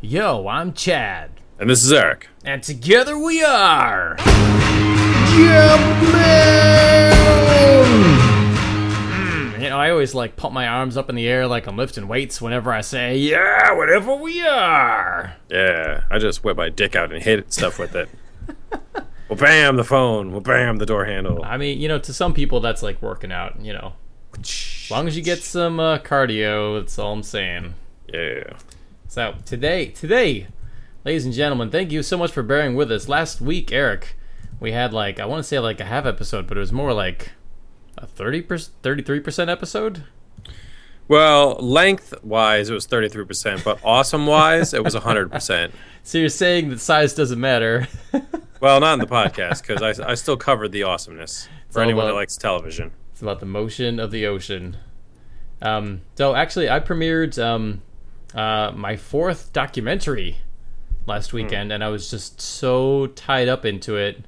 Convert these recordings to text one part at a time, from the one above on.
Yo, I'm Chad. And this is Eric. And together we are. Mm, You know, I always like pump my arms up in the air like I'm lifting weights whenever I say, yeah, whatever we are. Yeah, I just whip my dick out and hit stuff with it. well, bam, the phone. Well, bam, the door handle. I mean, you know, to some people that's like working out, you know. As long as you get some uh, cardio, that's all I'm saying. Yeah. So today, today, ladies and gentlemen, thank you so much for bearing with us. Last week, Eric, we had like I want to say like a half episode, but it was more like a 30 33 percent episode. Well, length wise, it was 33%, but awesome wise, it was 100%. So you're saying that size doesn't matter? Well, not in the podcast, because I, I still covered the awesomeness for anyone about- that likes television. It's about the motion of the ocean. Um, so actually, I premiered um, uh, my fourth documentary last weekend, and I was just so tied up into it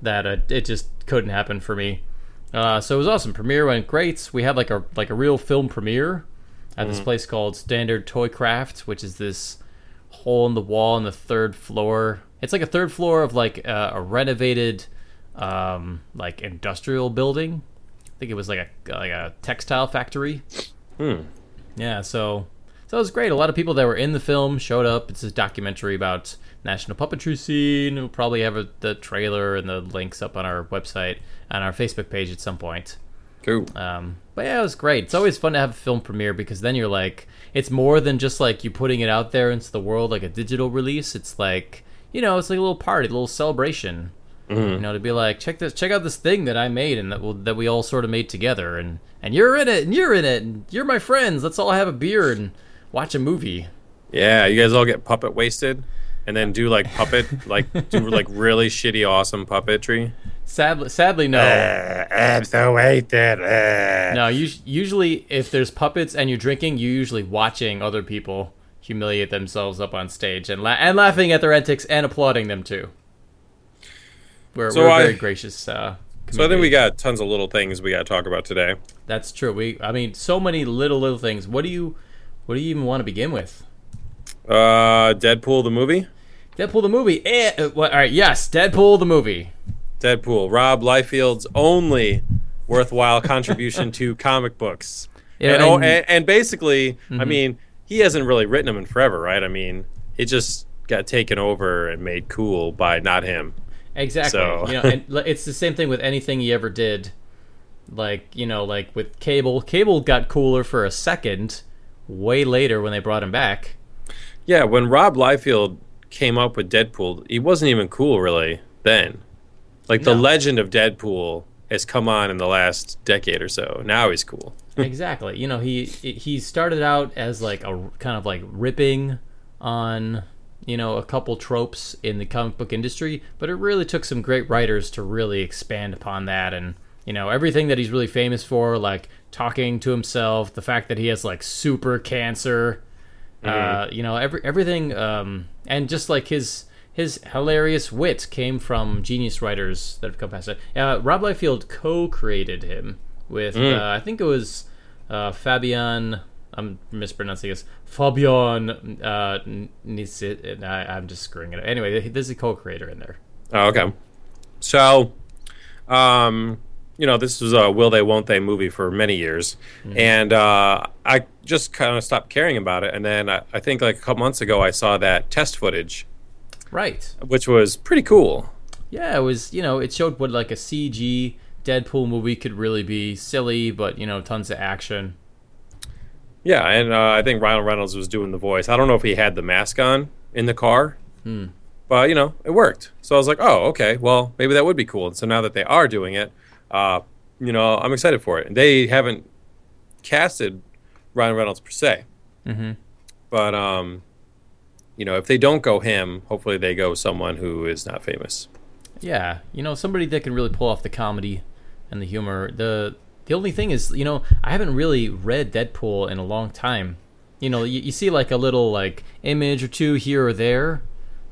that uh, it just couldn't happen for me. Uh, so it was awesome. Premiere went great. We had like a like a real film premiere at this place called Standard Toy Craft, which is this hole in the wall on the third floor. It's like a third floor of like uh, a renovated um, like industrial building. I think it was like a like a textile factory. Hmm. Yeah, so so it was great. A lot of people that were in the film showed up. It's a documentary about national puppetry scene. We'll probably have a, the trailer and the links up on our website and our Facebook page at some point. Cool. Um, but yeah, it was great. It's always fun to have a film premiere because then you're like, it's more than just like you putting it out there into the world like a digital release. It's like, you know, it's like a little party, a little celebration. You know, to be like, check this, check out this thing that I made and that we'll, that we all sort of made together, and and you're in it, and you're in it, and you're my friends. Let's all have a beer and watch a movie. Yeah, you guys all get puppet wasted and then do like puppet, like do like really shitty, awesome puppetry. Sadly, sadly, no. I'm so wasted. Uh. No, us- usually if there's puppets and you're drinking, you're usually watching other people humiliate themselves up on stage and la- and laughing at their antics and applauding them too. We're, So we're a I- very gracious. Uh, So I think we got tons of little things we got to talk about today. That's true. We, I mean, so many little little things. What do you, what do you even want to begin with? Uh, Deadpool the movie. Deadpool the movie. Eh, uh, what, all right, yes, Deadpool the movie. Deadpool, Rob Liefeld's only worthwhile contribution to comic books. Yeah, and, and- and, and basically, I mean, he hasn't really written them in forever, right? I mean, it just got taken over and made cool by not him. Exactly. So- you know, and it's the same thing with anything he ever did. Like you know, like with Cable. Cable got cooler for a second, way later when they brought him back. Yeah, when Rob Liefeld came up with Deadpool, he wasn't even cool really then. Like the legend of Deadpool has come on in the last decade or so. Now he's cool. exactly. You know, he he started out as like a kind of like ripping on you know a couple tropes in the comic book industry, but it really took some great writers to really expand upon that and you know everything that he's really famous for, like talking to himself, the fact that he has like super cancer, uh, you know every everything, um, and just like his. His hilarious wit came from genius writers that have come past it. Uh, Rob Liefeld co-created him with, uh, I think it was uh, Fabian. I'm mispronouncing this. Fabian. Uh, Nisit, I, I'm just screwing it up. Anyway, there's a co-creator in there. Oh, okay. So, um, you know, this was a will they, won't they movie for many years. And uh, I just kind of stopped caring about it. And then I, I think like a couple months ago, I saw that test footage, Right. which was pretty cool. Yeah, it was. You know, it showed what like a CG Deadpool movie could really be. Silly, but you know, tons of action. Yeah. And uh, I think Ryan Reynolds was doing the voice. I don't know if he had the mask on in the car. But, you know, it worked. So I was like, oh, okay, well, maybe that would be cool. And so now that they are doing it, uh, you know, I'm excited for it. And they haven't casted Ryan Reynolds per se. Mhm. But, um, you know, if they don't go him, hopefully they go someone who is not famous. Yeah, you know, somebody that can really pull off the comedy and the humor. The the only thing is, you know, I haven't really read Deadpool in a long time. You know, you, you see like a little like image or two here or there,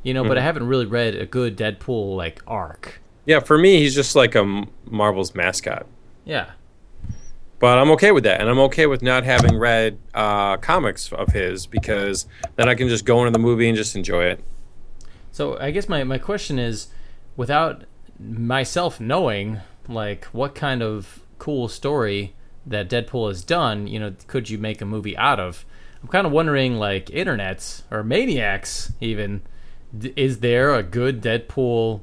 you know, but I haven't really read a good Deadpool like arc. Yeah, for me, he's just like a Marvel's mascot. Yeah. But I'm okay with that, and I'm okay with not having read uh, comics of his because then I can just go into the movie and just enjoy it. So I guess my, my question is, without myself knowing like what kind of cool story that Deadpool has done, you know, could you make a movie out of? I'm kind of wondering, like, internets or maniacs, even, is there a good Deadpool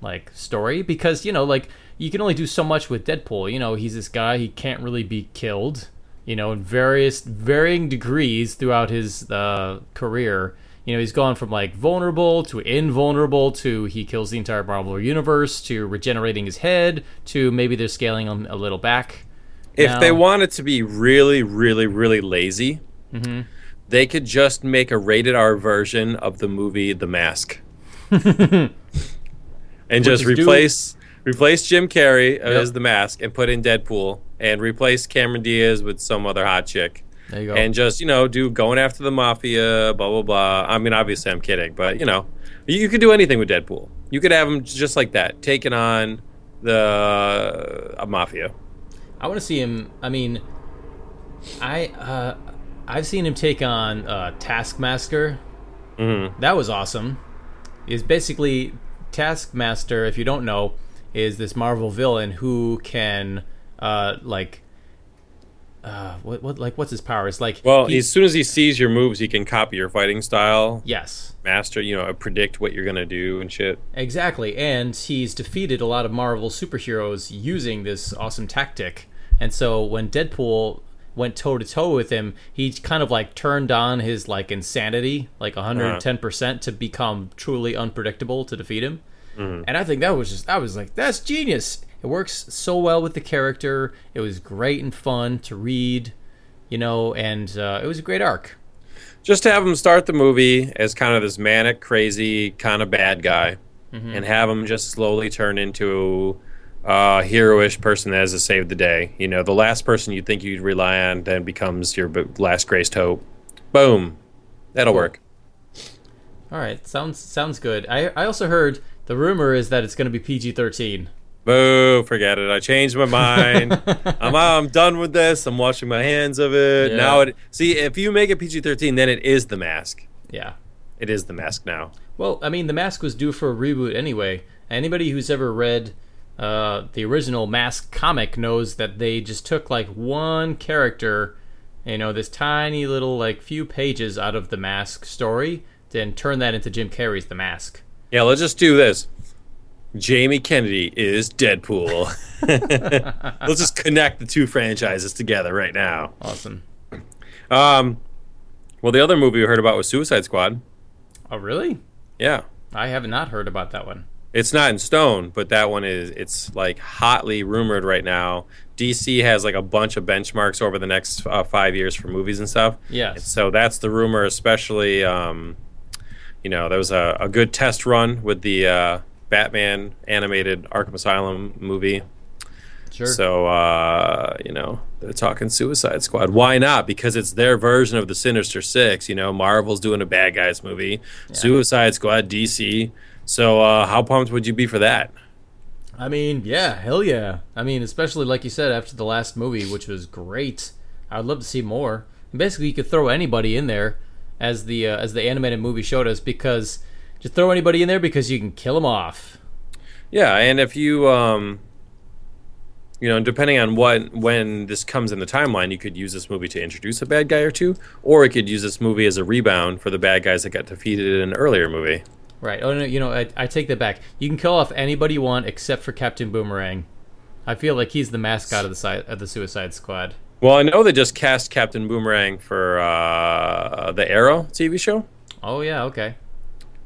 like story? Because you know, like, you can only do so much with Deadpool. You know, he's this guy; he can't really be killed. You know, in various varying degrees throughout his uh, career. You know, he's gone from like vulnerable to invulnerable to he kills the entire Marvel universe to regenerating his head to maybe they're scaling him a little back. If now. they wanted to be really, really, really lazy, they could just make a rated R version of the movie The Mask, and just is do- replace replace Jim Carrey as the Mask and put in Deadpool, and replace Cameron Diaz with some other hot chick. There you go. and just you know do going after the mafia blah blah blah i mean obviously i'm kidding but you know you, you could do anything with deadpool you could have him just like that taking on the uh, mafia I want to see him. I mean, I uh, I've seen him take on uh, Taskmaster. Mhm. That was awesome. Is basically Taskmaster. If you don't know, is this Marvel villain who can uh, like uh, what what like what's his power? It's like well he- as soon as he sees your moves he can copy your fighting style yes. master you know predict what you're gonna do and shit Exactly, and he's defeated a lot of Marvel superheroes using this awesome tactic. And so when Deadpool went toe to toe with him, he kind of like turned on his like insanity, like 110% uh-huh. to become truly unpredictable to defeat him. Mm-hmm. And I think that was just I was like that's genius. It works so well with the character. It was great and fun to read, you know, and uh, it was a great arc. just to have him start the movie as kind of this manic crazy kind of bad guy mm-hmm. and have him just slowly turn into a heroish person that has to save the day. You know the last person you think you'd rely on then becomes your b- last graced hope. Boom. That'll work. All right, sounds sounds good. I I also heard the rumor is that it's going to be PG-13. boo. Forget it. I changed my mind. I'm, I'm done with this. I'm washing my hands of it. Yeah. now it see if you make it pg-13 then it is the mask. Yeah. it is the mask now. Well, I mean, The Mask was due for a reboot anyway. Anybody who's ever read uh, the original Mask comic knows that they just took like one character, you know, this tiny little like few pages out of the Mask story, then turn that into Jim Carrey's The Mask. Yeah, let's just do this. Jamie Kennedy is Deadpool. let's just connect the two franchises together right now. Awesome. Um, well, the other movie we heard about was Suicide Squad. Oh, really? Yeah, I have not heard about that one. It's not in stone, but that one is. It's like hotly rumored right now. DC has like a bunch of benchmarks over the next uh, five years for movies and stuff. Yeah. So that's the rumor, especially. Um, you know, there was a, a good test run with the uh, Batman animated Arkham Asylum movie. Sure. So uh, you know they're talking Suicide Squad. Why not? Because it's their version of the Sinister Six. You know, Marvel's doing a bad guys movie. Suicide Squad, DC. So uh, how pumped would you be for that? I mean, yeah, hell yeah. I mean, especially like you said after the last movie, which was great. I'd love to see more. And basically, you could throw anybody in there, as the uh, as the animated movie showed us, because just throw anybody in there because you can kill them off. Yeah, and if you um, you know, depending on what when this comes in the timeline, you could use this movie to introduce a bad guy or two, or it could use this movie as a rebound for the bad guys that got defeated in an earlier movie. Right. Oh no, you know, I, I take that back. You can kill off anybody you want except for Captain Boomerang. I feel like he's the mascot of the side of the Suicide Squad. Well, I know they just cast Captain Boomerang for uh, the Arrow TV show. Oh yeah, okay.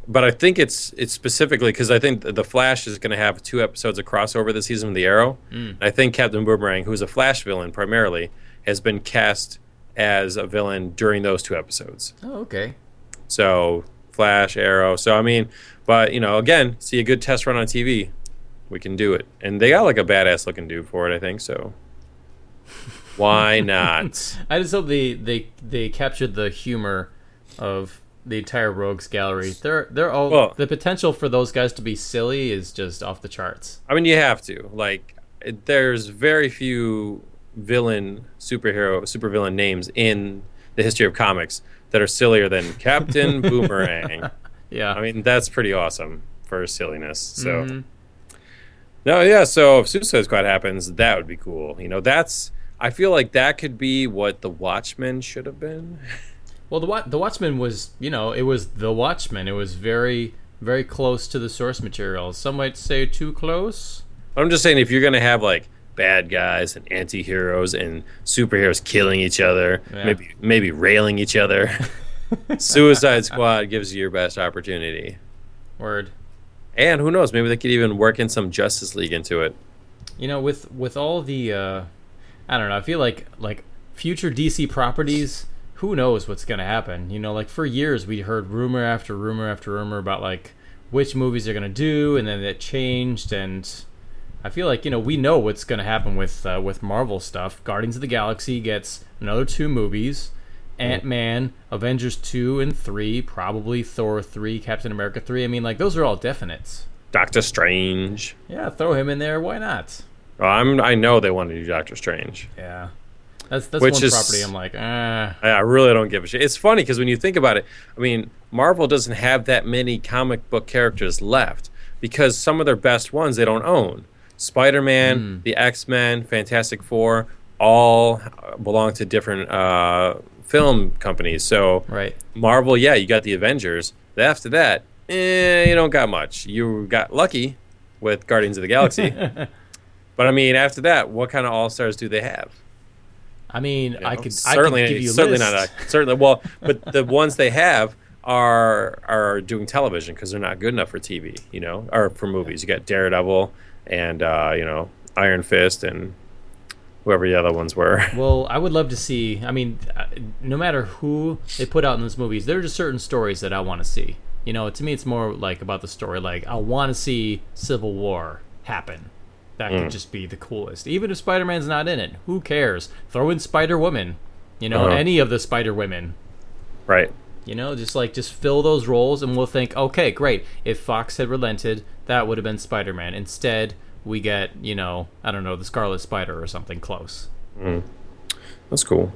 but I think it's it's specifically because I think the Flash is going to have two episodes of crossover this season with the Arrow. Mm. I think Captain Boomerang, who's a Flash villain primarily, has been cast as a villain during those two episodes. Oh okay. So Flash, Arrow. So I mean, but you know, again, see a good test run on TV, we can do it, and they got like a badass looking dude for it. I think so. Why not? I just hope they they they captured the humor of the entire Rogues gallery. They're they're all Well- the potential for those guys to be silly is just off the charts. I mean, you have to. Like, there's very few villain superhero supervillain names in the history of comics that are sillier than Captain Boomerang. Yeah. I mean, that's pretty awesome for silliness. So, Mhm. no, yeah. So if Suicide Squad happens, that would be cool. You know, that's. I feel like that could be what the Watchmen should have been. Well, the the Watchmen was, you know, it was the Watchmen. It was very very close to the source material. Some might say too close. I'm just saying, if you're gonna have like bad guys and anti-heroes and superheroes killing each other, Yeah. maybe maybe railing each other, Suicide Squad gives you your best opportunity. Word. And who knows? Maybe they could even work in some Justice League into it. You know, with with all the, uh, I don't know. I feel like like future DC properties. Who knows what's gonna happen? You know, like for years we heard rumor after rumor after rumor about like which movies they're gonna do, and then it changed. And I feel like you know we know what's gonna happen with uh, with Marvel stuff. Guardians of the Galaxy gets another two movies. Ant Man, Avengers two and three, probably Thor three, Captain America three. I mean, like those are all definites. Doctor Strange. Yeah, throw him in there. Why not? Well, I'm. I know they want to do Doctor Strange. Yeah, that's that's Which one is- property. I'm like, ah, I really don't give a shit. It's funny because when you think about it, I mean, Marvel doesn't have that many comic book characters left because some of their best ones they don't own. Spider-Man, the X-Men, Fantastic Four, all belong to different uh, film companies. So right. Marvel, yeah, you got the Avengers. After that, eh, you don't got much. You got lucky with Guardians of the Galaxy. but I mean, after that, what kind of all stars do they have? I mean, You I could certainly I could give you a certainly list. not a, certainly well, but the ones they have are are doing television because they're not good enough for TV, you know, or for movies. You got Daredevil and uh, you know Iron Fist and whoever the other ones were. Well, I would love to see. I mean, uh, no matter who they put out in those movies, there are just certain stories that I want to see. You know, to me, it's more like about the story. Like, I want to see Civil War happen. That Mm. could just be the coolest. Even if Spider Man's not in it, who cares? Throw in Spider Woman. You know, Uh-huh. any of the Spider Women. right. You know, just like just fill those roles, and we'll think, okay, great. If Fox had relented, that would have been Spider Man. Instead, we get, you know, I don't know, the Scarlet Spider or something close. That's cool.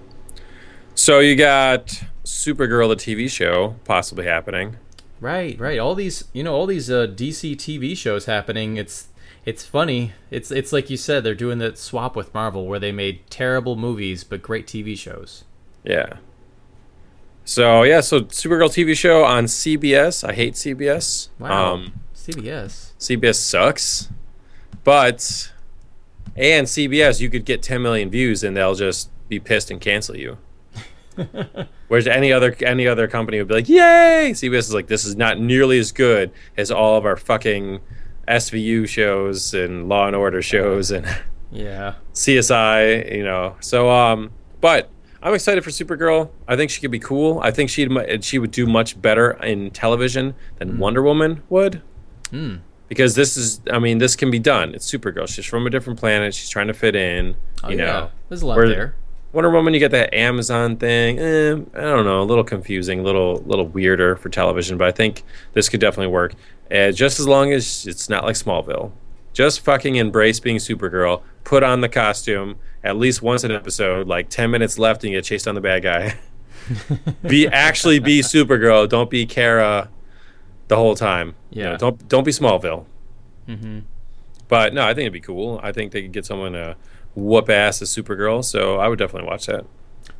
So you got Supergirl, the TV show, possibly happening. Right, right. All these, you know, all these uh, DC TV shows happening. It's it's funny. It's it's like you said, they're doing that swap with Marvel, where they made terrible movies but great TV shows. Yeah. So yeah, so Supergirl TV show on CBS. I hate CBS. Wow, Um, CBS. CBS sucks, but and CBS you could get 10 million views and they'll just be pissed and cancel you. Whereas any other any other company would be like, "Yay!" CBS is like, "This is not nearly as good as all of our fucking SVU shows and Law and Order shows and Yeah, CSI." You know, so um, but I'm excited for Supergirl. I think she could be cool. I think she'd she would do much better in television than Wonder Woman would Hmm. because this is i mean this can be done. It's supergirl. She's from a different planet. She's trying to fit in oh, you yeah. know. There's a lot Where- there. wonder woman you get that amazon thing. Eh, i don't know. A little confusing a little little weirder for television but i think this could definitely work. Uh, just as long as it's not like smallville. Just fucking embrace being supergirl. Put on the costume. At least once an episode like 10 minutes left and you get chased on the bad guy. Be actually be supergirl. Don't be kara the whole time You know, Yeah. don't don't be smallville hmm but no, I think it'd be cool. I think they could get someone to whoop ass as Supergirl, so I would definitely watch that.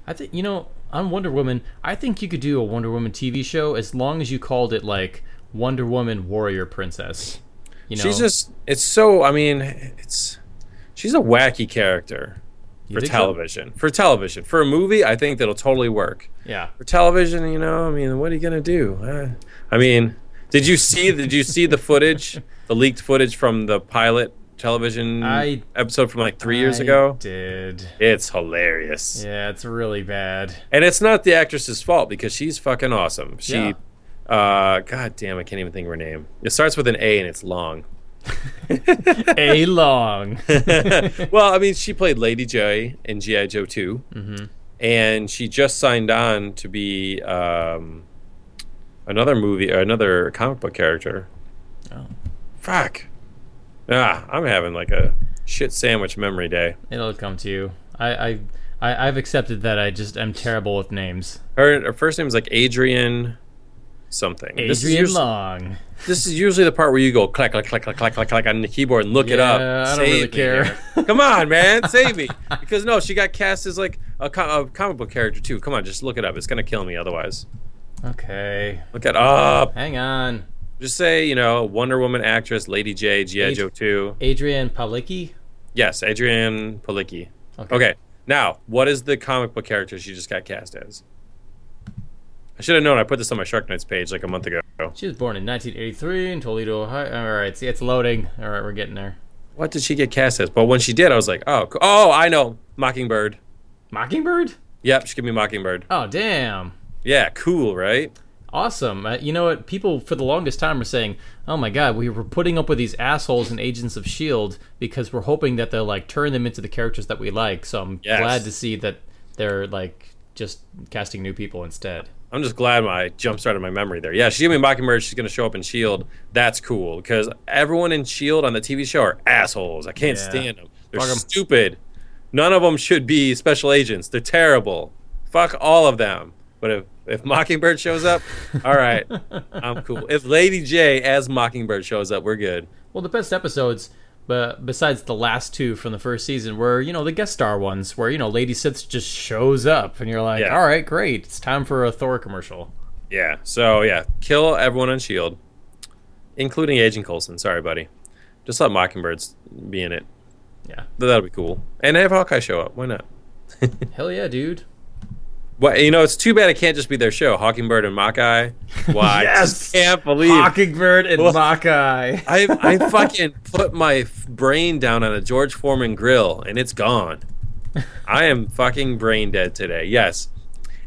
I think you know on Wonder Woman. I think you could do a Wonder Woman TV show as long as you called it like Wonder Woman Warrior Princess. You know, She's just it's so I mean, it's she's a wacky character You for think so? television. For television. For a movie, I think that'll totally work. Yeah. For television, you know, I mean, what are you going to do? Uh, I mean, did you see did you see the footage, the leaked footage from the pilot television I- episode from like 3 years I ago? Did. It's hilarious. Yeah, it's really bad. And it's not the actress's fault because she's fucking awesome. She, Yeah. uh, god damn, I can't even think of her name. It starts with an A and it's long. a long. well, I mean, she played Lady Jaye in GI Joe 2 hmm and she just signed on to be um, another movie, or another comic book character. Oh. Fuck. Ah, I'm having like a shit sandwich memory day. It'll come to you. I, I, I I've accepted that I just am terrible with names. Her, her first name is like Adrian something. This is Adrian usually- Long. This is usually the part where you go clack clack clack clack clack clack clack on the keyboard and look it up. Yeah, I don't Save really care. Come on, man, save me. Because no, she got cast as like a, co- a comic book character too. Come on, just look it up. It's gonna kill me otherwise. Okay, Look it up. hang on. Just say you know Wonder Woman actress Lady Jaye, GI Joe two. Adrian Palicki. Yes, Adrian Palicki. Okay. Okay, now what is the comic book character she just got cast as? I should have known. I put this on my Shark Nights page like a month ago. She was born in 1983 in Toledo, Ohio. All right, see, it's loading. All right, we're getting there. What did she get cast as? But when she did, I was like, oh, oh, I know, Mockingbird. Mockingbird? Yep, she could be Mockingbird. Oh, damn. Yeah, cool, right? Awesome. Uh, you know what? People for the longest time were saying, "Oh my God, we were putting up with these assholes in Agents of Shield because we're hoping that they'll like turn them into the characters that we like." So I'm Yes. glad to see that they're like just casting new people instead. I'm just glad my jump started my memory there. Yeah, she's gonna be Mockingbird. She's gonna show up in Shield. That's cool because everyone in Shield on the TV show are assholes. I can't Yeah. stand them. They're Fuck stupid. None of them should be special agents. They're terrible. Fuck all of them. But if if Mockingbird shows up, all right, I'm cool. If Lady Jaye as Mockingbird shows up, we're good. Well, the best episodes, but besides the last two from the first season, were you know the guest star ones where you know Lady Sif just shows up and you're like, Yeah. "All right, great, it's time for a Thor commercial." Yeah. So yeah, kill everyone on Shield, including Agent Coulson. Sorry, buddy. Just let Mockingbirds be in it. Yeah, That'll be cool. And have Hawkeye show up. Why not? hell yeah, dude. Well, you know, it's too bad it can't just be their show, Hawkingbird and Hawkeye. Why? I Yes! just can't believe Mockingbird and Well- Hawkeye. I I fucking put my f- brain down on a George Foreman grill and it's gone. I am fucking brain dead today. Yes.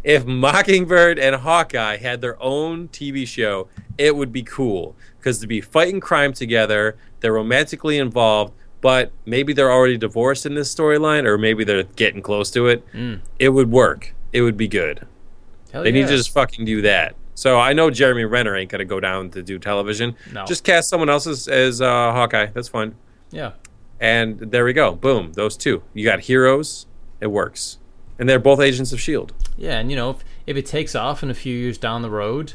If Mockingbird and Hawkeye had their own TV show, it would be cool because to be fighting crime together, they're romantically involved, but maybe they're already divorced in this storyline or maybe they're getting close to it. Mm. It would work. It would be good. Hell They yeah. need to just fucking do that. So I know Jeremy Renner ain't gonna go down to do television. No. Just cast someone else as, as uh, Hawkeye. That's fine. yeah. And there we go. Boom. Those two. You got heroes. It works. And they're both agents of Shield. Yeah, and you know, if, if it takes off in a few years down the road,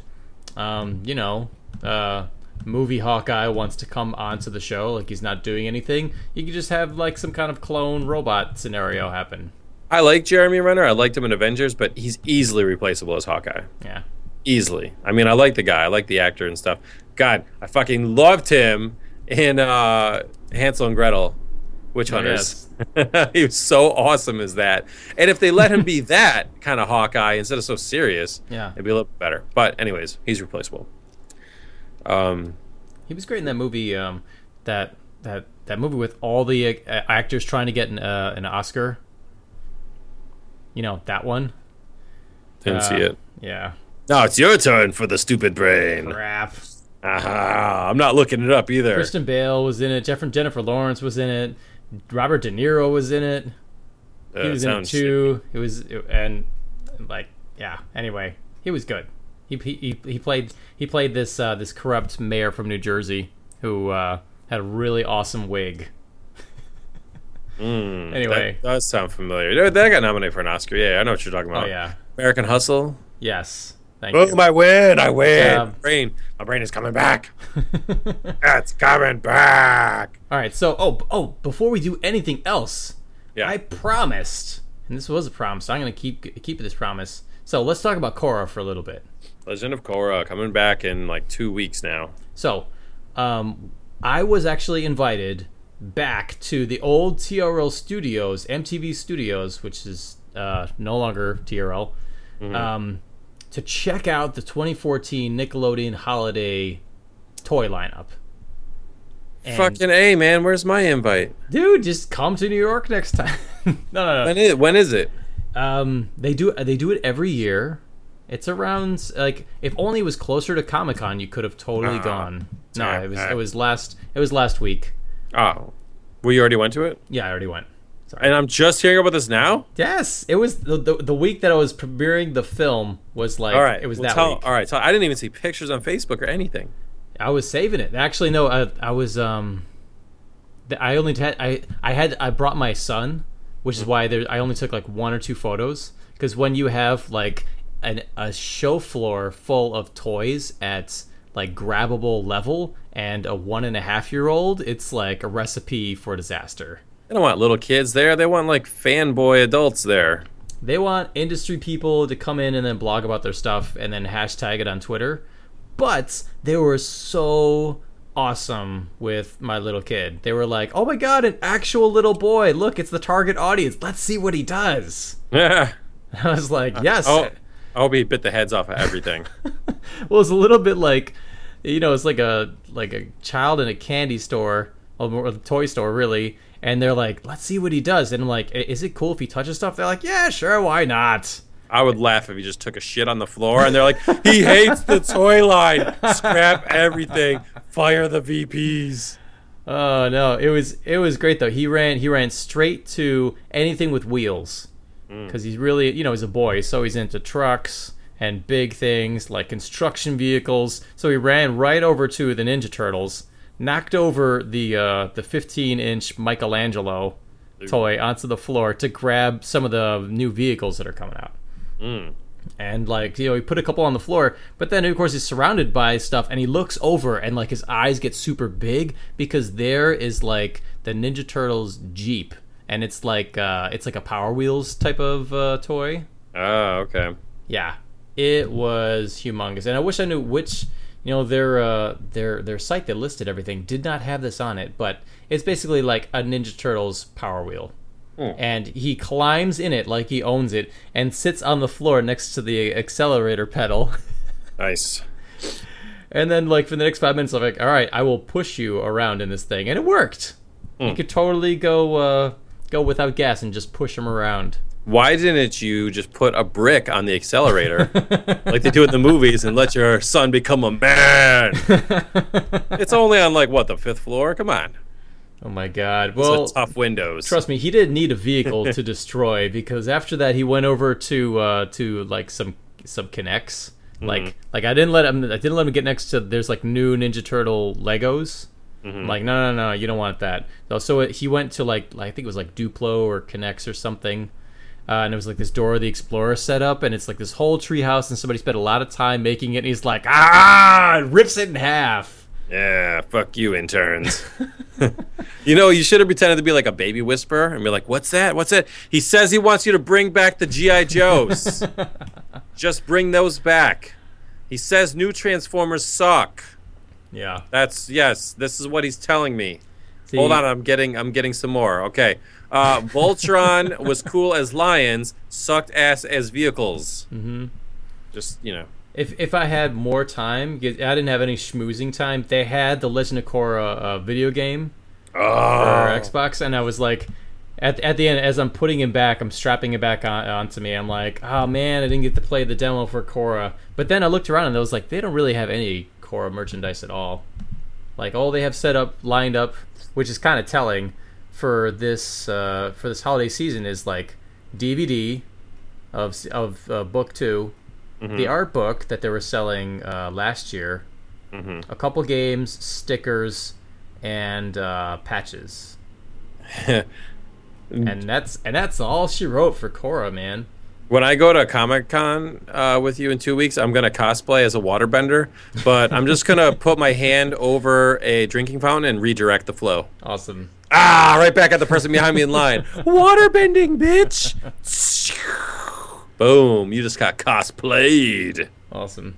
um, you know, uh, movie Hawkeye wants to come onto the show, like he's not doing anything, you could just have like some kind of clone robot scenario happen. I like Jeremy Renner. I liked him in Avengers, but he's easily replaceable as Hawkeye. Yeah. Easily. I mean, I like the guy. I like the actor and stuff. God, I fucking loved him in uh, Hansel and Gretel, Witch Oh, Hunters. he was so awesome as that. And if they let him be that kind of Hawkeye instead of so serious, Yeah. it'd be a little better. But anyways, he's replaceable. Um, He was great in that movie, um, that that that movie with all the uh, actors trying to get an, uh, an Oscar. You know that one. didn't Uh, see it. Yeah. Now it's your turn for the stupid brain. Crap. Aha, I'm not looking it up either. Christian Bale was in it. Jennifer Lawrence was in it. Robert De Niro was in it. Uh, he was in it too. It was and like yeah. Anyway, he was good. He he, he played he played this uh, this corrupt mayor from New Jersey who uh, had a really awesome wig. Mm, Anyway. that does sound familiar. That got nominated for an Oscar. Yeah, I know what you're talking about. Oh yeah. American Hustle. Yes. Thank Boom! you. I win! I win! My brain, my brain is coming back. it's coming back. All right. So oh oh before we do anything else, Yeah. I promised, and this was a promise. So I'm gonna keep keep this promise. So let's talk about Korra for a little bit. Legend of Korra coming back in like two weeks now. So, um, I was actually invited back to the old TRL studios, MTV Studios, which is uh, no longer TRL, um, to check out the 2014 Nickelodeon Holiday toy lineup. And- Fucking a man. Where's my invite? dude, just come to New York next time. no, no, no. When is, when is it? Um, they do they do it every year. It's around like if only it was closer to Comic Con, you could have totally Ah, gone. No, it was it was last it was last week. Oh, well, you already went to it, Yeah, I already went. Sorry. and I'm just hearing about this now. Yes, it was the, the the week that I was premiering the film was like All right, it was well, that tell- week. All right, so I didn't even see pictures on Facebook or anything. I was saving it. Actually, no, I, I was um, I only had I I had I brought my son which is why there I only took like one or two photos because when you have like an, a show floor full of toys at like grabbable level and a one and a half year old, it's like a recipe for disaster. They don't want little kids there. They want like fanboy adults there. They want industry people to come in and then blog about their stuff and then hashtag it on Twitter. But they were so awesome with my little kid. They were like, "Oh my god, an actual little boy! Look, it's the target audience. Let's see what he does." Yeah. I was like, uh, "Yes." Oh, I hope he bit the heads off of everything. well, it's a little bit like, you know, it's like a like a child in a candy store or a toy store, really. And they're like, "Let's see what he does." And I'm like, "Is it cool if he touches stuff?" They're like, "Yeah, sure, why not?" I would laugh if he just took a shit on the floor and they're like, he hates the toy line. Scrap everything. Fire the VPs. Oh no, it was it was great though. He ran he ran straight to anything with wheels mm. because he's really you know he's a boy, so he's into trucks and big things like construction vehicles. So he ran right over to the Ninja Turtles, knocked over the uh, the 15 inch Michelangelo toy onto the floor to grab some of the new vehicles that are coming out. And like you know, he put a couple on the floor, but then of course he's surrounded by stuff, and he looks over, and like his eyes get super big because there is like the Ninja Turtles Jeep, and it's like uh, it's like a Power Wheels type of uh, toy. Oh, okay. Yeah, it was humongous, and I wish I knew which. You know their uh, their their site that listed everything did not have this on it, but it's basically like a Ninja Turtles Power Wheel. And he climbs in it like he owns it and sits on the floor next to the accelerator pedal. Nice. and then like for the next five minutes i'm like all right i will push you around in this thing. And it worked. You could totally go uh, go without gas and just push him around Why didn't you just put a brick on the accelerator like they do in the movies and let your son become a man? it's only on like what the fifth floor. Come on, oh my god. Well tough windows. trust me he didn't need a vehicle to destroy because after that he went over to uh, to like some some K'NEX like like i didn't let him i didn't let him get next to there's like new ninja turtle legos. I'm like no no no you don't want that. So, so it, he went to like, like i think it was like duplo or K'NEX or something uh, and it was like this Dora the Explorer setup, and it's like this whole treehouse, and somebody spent a lot of time making it. And he's like, ah, rips it in half. Yeah, fuck you, interns. you know, you should have pretended to be like a baby whisperer and be like, "What's that? What's that?" He says he wants you to bring back the GI Joes. Just bring those back. He says new Transformers suck. Yeah. That's yes. This is what he's telling me. See, Hold on, I'm getting I'm getting some more. Okay. Uh, Voltron was cool as lions, sucked ass as vehicles. Mm-hmm. Just you know. If if I had more time, I didn't have any schmoozing time. They had the Legend of Korra uh, video game for Oh, Xbox, and I was like, at at the end, as I'm putting him back, I'm strapping it back on, onto me. I'm like, oh man, I didn't get to play the demo for Korra. But then I looked around and I was like, they don't really have any Korra merchandise at all. Like all they have set up, lined up, which is kind of telling for this uh, for this holiday season is like DVD of of uh, book 2 the art book that they were selling uh, last year, a couple games, stickers, and uh, patches. and that's and that's all she wrote for Korra, man. when I go to Comic Con uh, with you in two weeks, I'm gonna cosplay as a waterbender, but I'm just gonna put my hand over a drinking fountain and redirect the flow. Awesome. Ah, right back at the person behind me in line. Waterbending, bitch! Boom! You just got cosplayed. Awesome.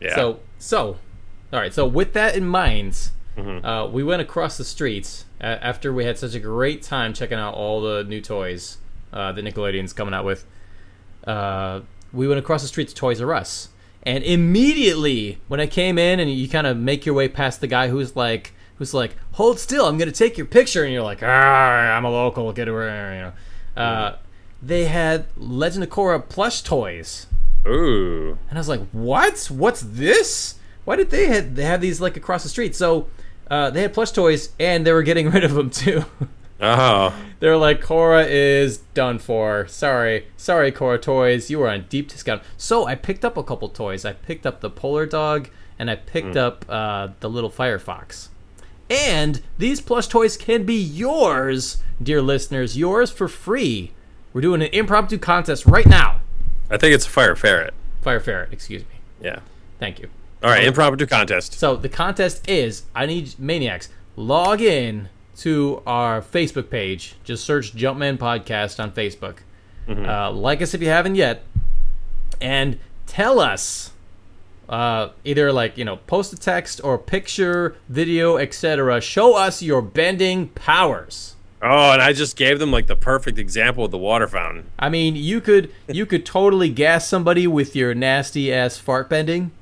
Yeah. So, so, all right. So, with that in mind, uh, we went across the streets a- after we had such a great time checking out all the new toys uh, that Nickelodeon's coming out with. Uh, we went across the street to Toys R Us, and immediately when I came in, and you kind of make your way past the guy who's like, who's like, "Hold still, I'm gonna take your picture," and you're like, "Ah, I'm a local, get away," you know. Uh, they had Legend of Korra plush toys. Ooh. And I was like, "What? What's this? Why did they have, they have these like across the street?" So uh, they had plush toys, and they were getting rid of them too. Oh. They're like, "Korra is done for. Sorry, sorry, Korra Toys, you were on deep discount." So I picked up a couple toys. I picked up the polar dog, and I picked up uh, the little Firefox. And these plush toys can be yours, dear listeners, yours for free. We're doing an impromptu contest right now. I think it's a fire ferret. Fire ferret, excuse me. Yeah. Thank you. All right, impromptu contest. So the contest is I need maniacs log in to our Facebook page. Just search Jumpman Podcast on Facebook. Uh, like us if you haven't yet, and tell us uh, either like you know post a text or picture, video, etc. Show us your bending powers. Oh, and I just gave them like the perfect example of the water fountain. I mean, you could you could totally gas somebody with your nasty ass fart bending.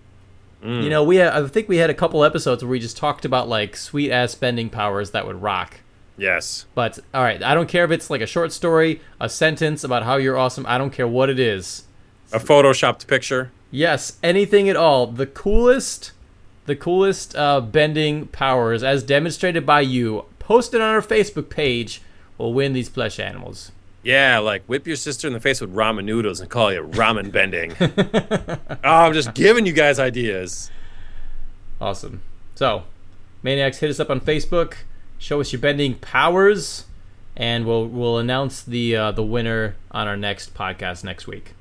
You know, we had, I think we had a couple episodes where we just talked about like sweet ass bending powers that would rock. Yes. But all right, I don't care if it's like a short story, a sentence about how you're awesome. I don't care what it is. A photoshopped picture. Yes, anything at all. The coolest, the coolest uh, bending powers, as demonstrated by you, posted on our Facebook page, will win these plush animals. Yeah, like whip your sister in the face with ramen noodles and call it ramen bending. oh, I'm just giving you guys ideas. Awesome. So, maniacs, hit us up on Facebook. Show us your bending powers, and we'll we'll announce the uh, the winner on our next podcast next week.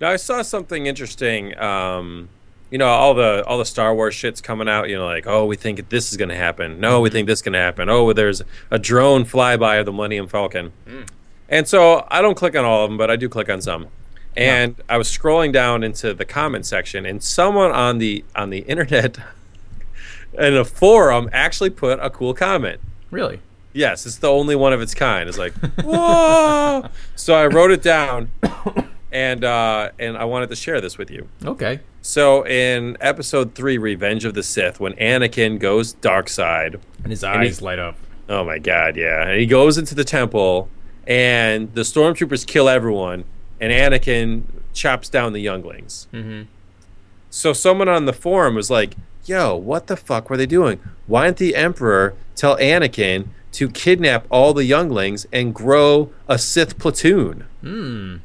Now I saw something interesting. Um, you know, all the all the Star Wars shit's coming out. You know, like oh, we think this is going to happen. No, we think this is going to happen. Oh, there's a drone flyby of the Millennium Falcon. And so I don't click on all of them, but I do click on some. And I was scrolling down into the comment section, and someone on the on the internet in a forum actually put a cool comment. Really? Yes, it's the only one of its kind. It's like, whoa! so I wrote it down, and uh, and I wanted to share this with you. Okay. So in episode three, Revenge of the Sith, when Anakin goes dark side, And his And he- eyes light up. oh my god, yeah, and he goes into the temple, and the stormtroopers kill everyone, and Anakin chops down the younglings. Mm-hmm. So someone on the forum was like, "Yo, what the fuck were they doing? Why didn't the Emperor tell Anakin to kidnap all the younglings and grow a Sith platoon?" Hmm.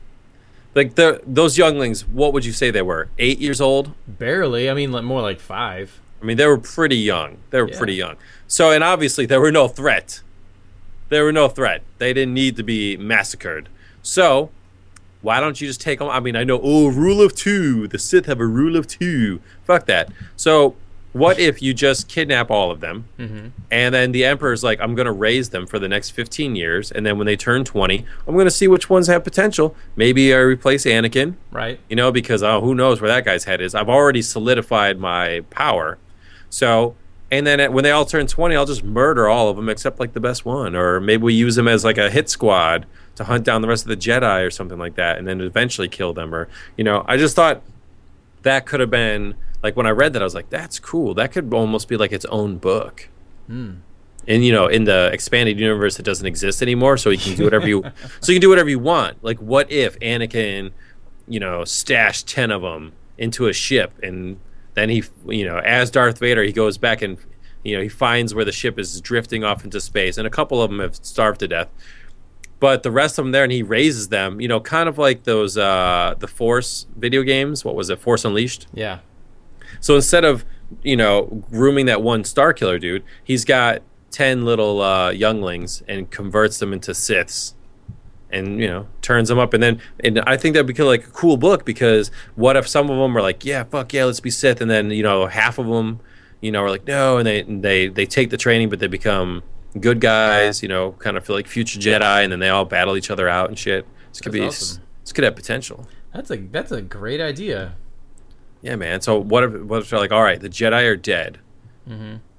Like the those younglings, what would you say they were? Eight years old? Barely. I mean, more like five. I mean, they were pretty young. They were Yeah. pretty young. So, and obviously, there were no threat. There were no threat. They didn't need to be massacred. So, why don't you just take them? I mean, I know, oh, rule of two. The Sith have a rule of two. Fuck that. So, what if you just kidnap all of them, Mm-hmm. and then the Emperor's like, I'm going to raise them for the next 15 years, and then when they turn 20, I'm going to see which ones have potential. Maybe I replace Anakin Right. you know, because oh, who knows where that guy's head is. I've already solidified my power. So, and then when they all turn 20, I'll just murder all of them except like the best one. Or maybe we use them as like a hit squad to hunt down the rest of the Jedi or something like that and then eventually kill them. Or, you know, I just thought that could have been like when I read that, I was like, that's cool. That could almost be like its own book. And you know, in the expanded universe, it doesn't exist anymore, so you can do whatever you so you can do whatever you want. Like, what if Anakin, you know, stashed ten of them into a ship, and then he, you know, as Darth Vader, he goes back and, you know, he finds where the ship is drifting off into space, and a couple of them have starved to death, but the rest of them there, and he raises them, you know, kind of like those uh the Force video games. What was it, Force Unleashed? Yeah. So instead of you know grooming that one Star Killer dude, he's got ten little uh, younglings and converts them into Siths, and you know turns them up. And then and I think that'd be kind of like a cool book because what if some of them are like, yeah, fuck yeah, let's be Sith, and then you know half of them, you know, are like no, and they and they they take the training, but they become good guys, you know, kind of feel like future Jedi, and then they all battle each other out and shit. This could That's be awesome. this could have potential. That's a that's a great idea. Yeah, man. So what if what if they're like, all right, the Jedi are dead.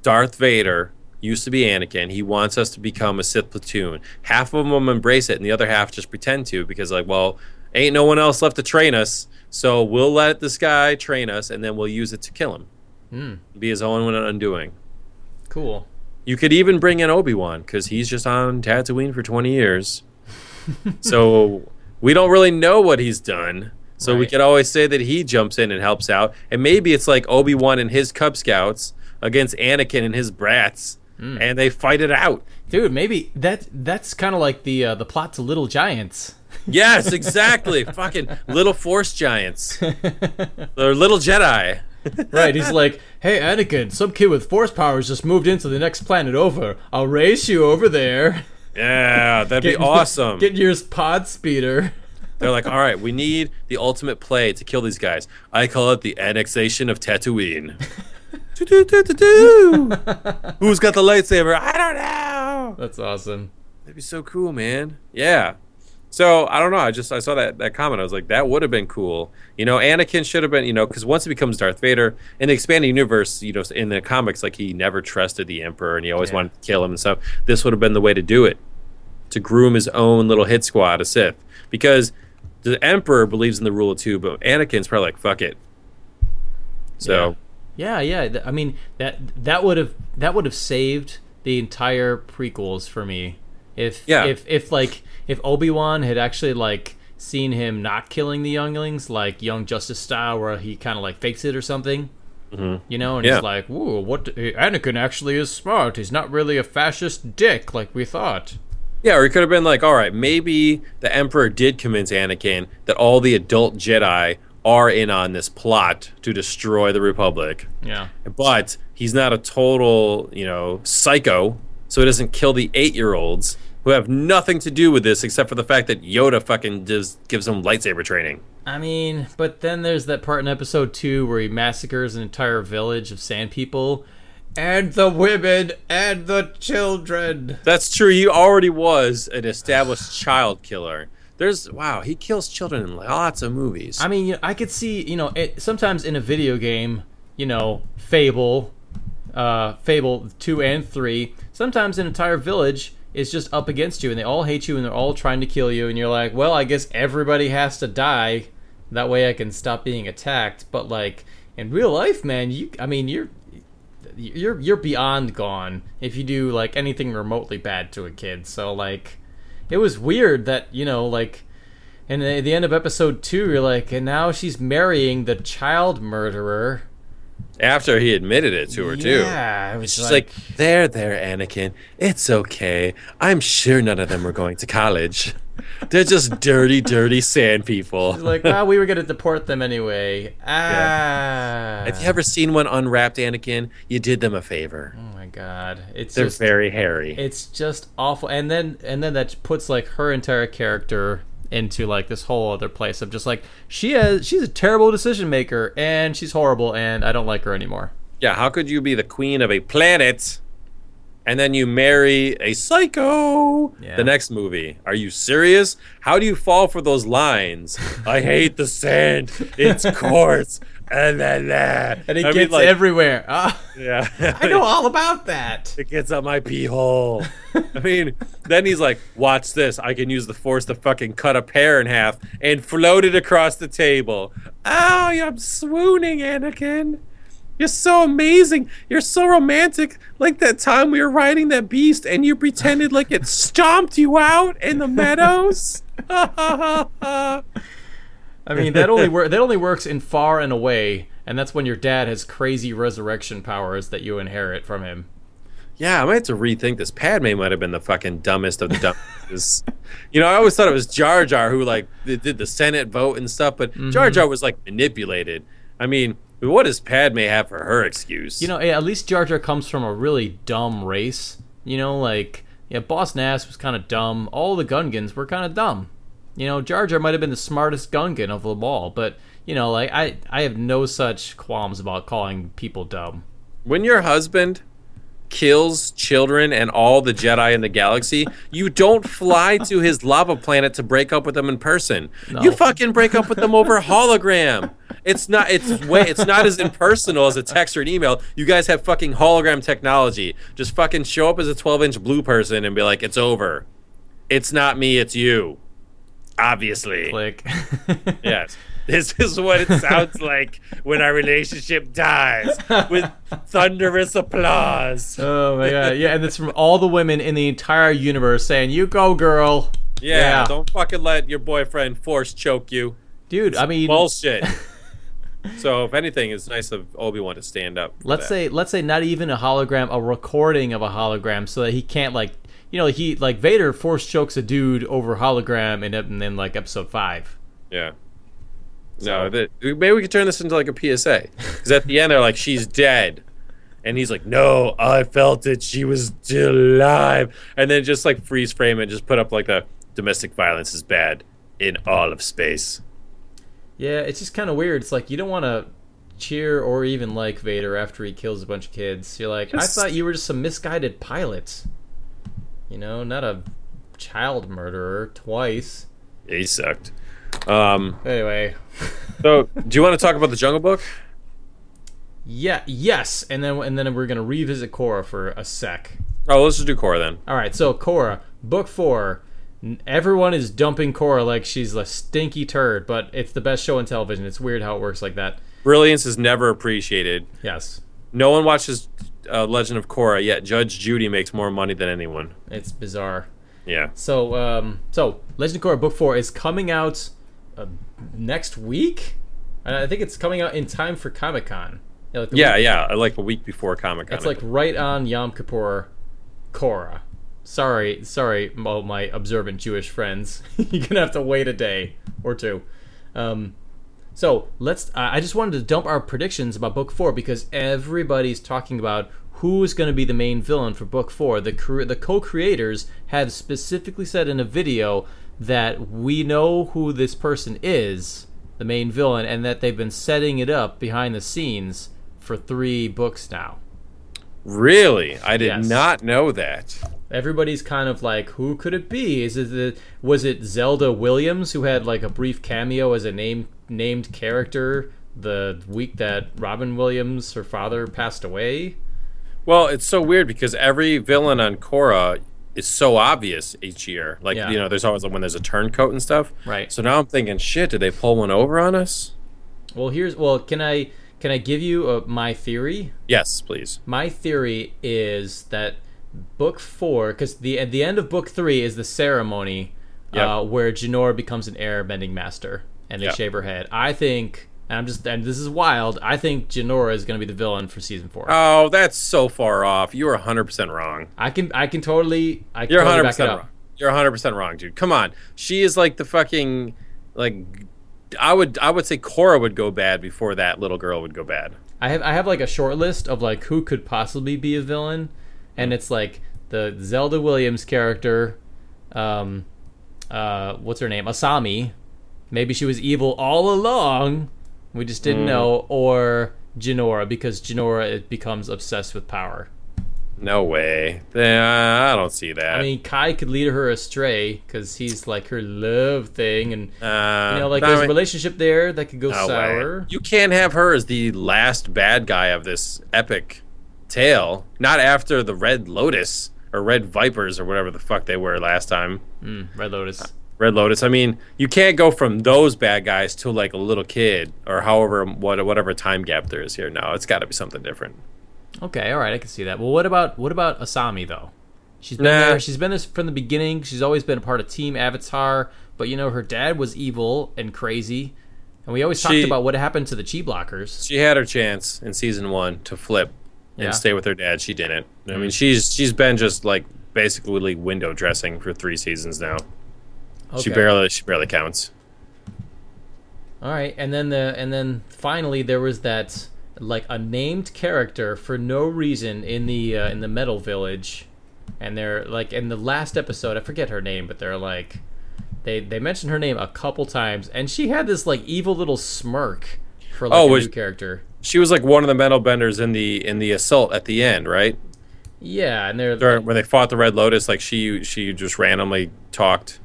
Darth Vader used to be Anakin. He wants us to become a Sith platoon. Half of them embrace it, and the other half just pretend to because, like, well, ain't no one else left to train us, so we'll let this guy train us, and then we'll use it to kill him. Hmm. Be his own undoing. Cool. You could even bring in Obi Wan because he's just on Tatooine for twenty years, so we don't really know what he's done. So we Right. could always say that he jumps in and helps out, and maybe it's like Obi Wan and his Cub Scouts against Anakin and his brats, Hmm. and they fight it out. Dude, maybe that that's kind of like the uh, the plot to Little Giants. Yes, exactly. Fucking little Force giants, or little Jedi. right, he's like, "Hey, Anakin, some kid with force powers just moved into the next planet over. I'll race you over there. Yeah, that'd be awesome. Get your pod speeder." They're like, all right, we need the ultimate play to kill these guys. I call it the annexation of Tatooine. Who's got the lightsaber? I don't know. That's awesome. That'd be so cool, man. Yeah. So I don't know. I just I saw that that comment. I was like, that would have been cool. You know, Anakin should have been. You know, because once he becomes Darth Vader in the expanding universe, you know, in the comics, like he never trusted the Emperor and he always Yeah. wanted to kill him and stuff. This would have been the way to do it, to groom his own little hit squad of Sith, because the Emperor believes in the rule of two, but Anakin's probably like, fuck it. So Yeah, yeah. th- I mean that that would have that would have saved the entire prequels for me. If Yeah. if if like if Obi Wan had actually like seen him not killing the younglings like Young Justice style, where he kind of like fakes it or something. Mm-hmm. You know, and Yeah. he's like, "Whoa, what? Anakin actually is smart. He's not really a fascist dick like we thought." Yeah, or it could have been like, all right, maybe the Emperor did convince Anakin that all the adult Jedi are in on this plot to destroy the Republic. Yeah, But he's not a total, you know, psycho, so he doesn't kill the eight year olds who have nothing to do with this except for the fact that Yoda fucking just gives them lightsaber training. I mean, but then there's that part in episode two where he massacres an entire village of sand people, and the women and the children. That's true. He already was an established child killer. There's wow, he kills children in like lots of movies. I mean, you know, I could see, you know, it, sometimes in a video game, you know, Fable, uh, Fable 2 and 3, sometimes an entire village is just up against you and they all hate you and they're all trying to kill you and you're like, well, I guess everybody has to die. That way I can stop being attacked. But like in real life, man, you I mean, you're you're you're beyond gone if you do like anything remotely bad to a kid. So like it was weird that, you know, like and at the end of episode two, you're like, and now she's marrying the child murderer. After he admitted it to her too. Yeah, it was She's like, there, there, Anakin. It's okay. I'm sure none of them were going to college. They're just dirty, dirty sand people. like, well, we were gonna deport them anyway. Ah, Have you ever seen one unwrapped, Anakin? You did them a favor. Oh my god, it's They're just very hairy. it's just awful. And then and then that puts like her entire character into like this whole other place of just like she has she's a terrible decision maker and she's horrible and I don't like her anymore. yeah, how could you be the queen of a planet and then you marry a psycho? Yeah. The next movie. Are you serious? How do you fall for those lines? I hate the sand. It's coarse. And then that. And it I mean, gets like, everywhere. Ah, Yeah. I know all about that. It gets up my pee hole. I mean, then he's like, watch this. I can use the force to fucking cut a pear in half and float it across the table. Oh, I'm swooning, Anakin. You're so amazing. You're so romantic. Like that time we were riding that beast and you pretended like it stomped you out in the meadows. I mean, that only wor- that only works in far and away, and that's when your dad has crazy resurrection powers that you inherit from him. Yeah, I might have to rethink this. Padme might have been the fucking dumbest of the dumbest. you know, I always thought it was Jar Jar who like did did the Senate vote and stuff, but Jar mm-hmm. Jar was like manipulated. I mean, what does Padme have for her excuse? You know, at least Jar Jar comes from a really dumb race. You know, like yeah, Boss Nass was kind of dumb. All the Gungans were kind of dumb. You know, Jar Jar might have been the smartest Gungan of them all, but you know, like I, I have no such qualms about calling people dumb. when your husband kills children and all the Jedi in the galaxy, you don't fly to his lava planet to break up with them in person. No. You fucking break up with them over hologram. It's not it's way it's not as impersonal as a text or an email. You guys have fucking hologram technology. Just fucking show up as a 12-inch blue person and be like, "It's over. It's not me, it's you." Obviously. Click. Yes. This is what it sounds like when our relationship dies with thunderous applause. oh my god, yeah, and it's from all the women in the entire universe saying, "You go, girl." Yeah, Yeah. don't fucking let your boyfriend force choke you. Dude, I mean, Bullshit. so, if anything, it's nice of Obi Wan to stand up. let's that. say let's say not even a hologram a recording of a hologram so that he can't like you know he like vader force chokes a dude over hologram in, in, in like episode five yeah, No, that, maybe we could turn this into like a PSA. Because at the end, they're like, she's dead. And he's like, no, I felt it. She was still alive. And then just like freeze frame and just put up like the domestic violence is bad in all of space. Yeah, it's just kind of weird. It's like you don't want to cheer or even like Vader after he kills a bunch of kids. You're like, I thought you were just some misguided pilot. You know, not a child murderer twice. He sucked. Um, Anyway, so, do you want to talk about the Jungle Book? yeah, yes, and then and then we're gonna revisit Korra for a sec. Oh, let's just do Korra then. All right, so Korra, book four. Everyone is dumping Korra like she's a stinky turd, but it's the best show on television. It's weird how it works like that. Brilliance is never appreciated. Yes, No one watches uh, Legend of Korra, yet Judge Judy makes more money than anyone. it's bizarre. Yeah. So, um, so Legend of Korra book four is coming out uh, next week. And I think it's coming out in time for Comic Con. Yeah, like Yeah, week- yeah. Like a week before Comic Con. It's like right on Yom Kippur, Korra. Sorry, sorry, all my observant Jewish friends. You're gonna have to wait a day or two. Um, so let's. Uh, I just wanted to dump our predictions about book four because everybody's talking about who's going to be the main villain for book four. The cre- the co-creators have specifically said in a video that we know who this person is, the main villain, and that they've been setting it up behind the scenes for three books now. really? I did Yes. not know that. Everybody's kind of like, who could it be? Is it the, was it Zelda Williams who had like a brief cameo as a name named character the week that Robin Williams, her father, passed away? Well, it's so weird because every villain on Korra is so obvious each year. Like, Yeah. you know, there's always when there's a turncoat and stuff. Right. So now I'm thinking, shit, did they pull one over on us? Well, here's well, can I can I give you uh my theory? Yes, please. My theory is that book four, because the at the end of book three is the ceremony Yep. uh, where Jinora becomes an airbending master and they Yep. shave her head. I think, and I'm just, and this is wild. I think Jinora is going to be the villain for season four. Oh, that's so far off. You are 100% wrong. I can, I can totally, I can You're totally 100% back it up. wrong. You're 100% wrong, dude. Come on. She is like the fucking like I would I would say Korra would go bad before that little girl would go bad. I have I have like a short list of like who could possibly be a villain, and it's like the Zelda Williams character, um, uh, what's her name, Asami. Maybe she was evil all along, we just didn't know, or Jinora because Jinora it becomes obsessed with power. No way. Yeah, I don't see that. I mean, Kai could lead her astray because he's like her love thing, and uh, you know, like there's a relationship there that could go no way. sour. You can't have her as the last bad guy of this epic tale. Not after the Red Lotus or Red Vipers or whatever the fuck they were last time. Mm, Red Lotus. Red Lotus. I mean, you can't go from those bad guys to like a little kid or however what whatever time gap there is here. No, it's got to be something different. Okay, all right, I can see that. Well, what about what about Asami though? She's been Nah. there. She's been this from the beginning. She's always been a part of Team Avatar. But you know, her dad was evil and crazy, and we always She- talked about what happened to the Chi blockers. She had her chance in season one to flip and Yeah. stay with her dad. She didn't. I Mm. mean, she's she's been just like basically window dressing for three seasons now. She barely she barely counts. All right, and then the and then finally there was that like a named character for no reason in the uh, in the Metal Village, and they're like in the last episode I forget her name, but they're like they they mentioned her name a couple times, and she had this like evil little smirk for like Oh, a was- new character. She was like one of the metal benders in the in the assault at the end, right? Yeah, and they're During, when they fought the Red Lotus, like she she just randomly talked.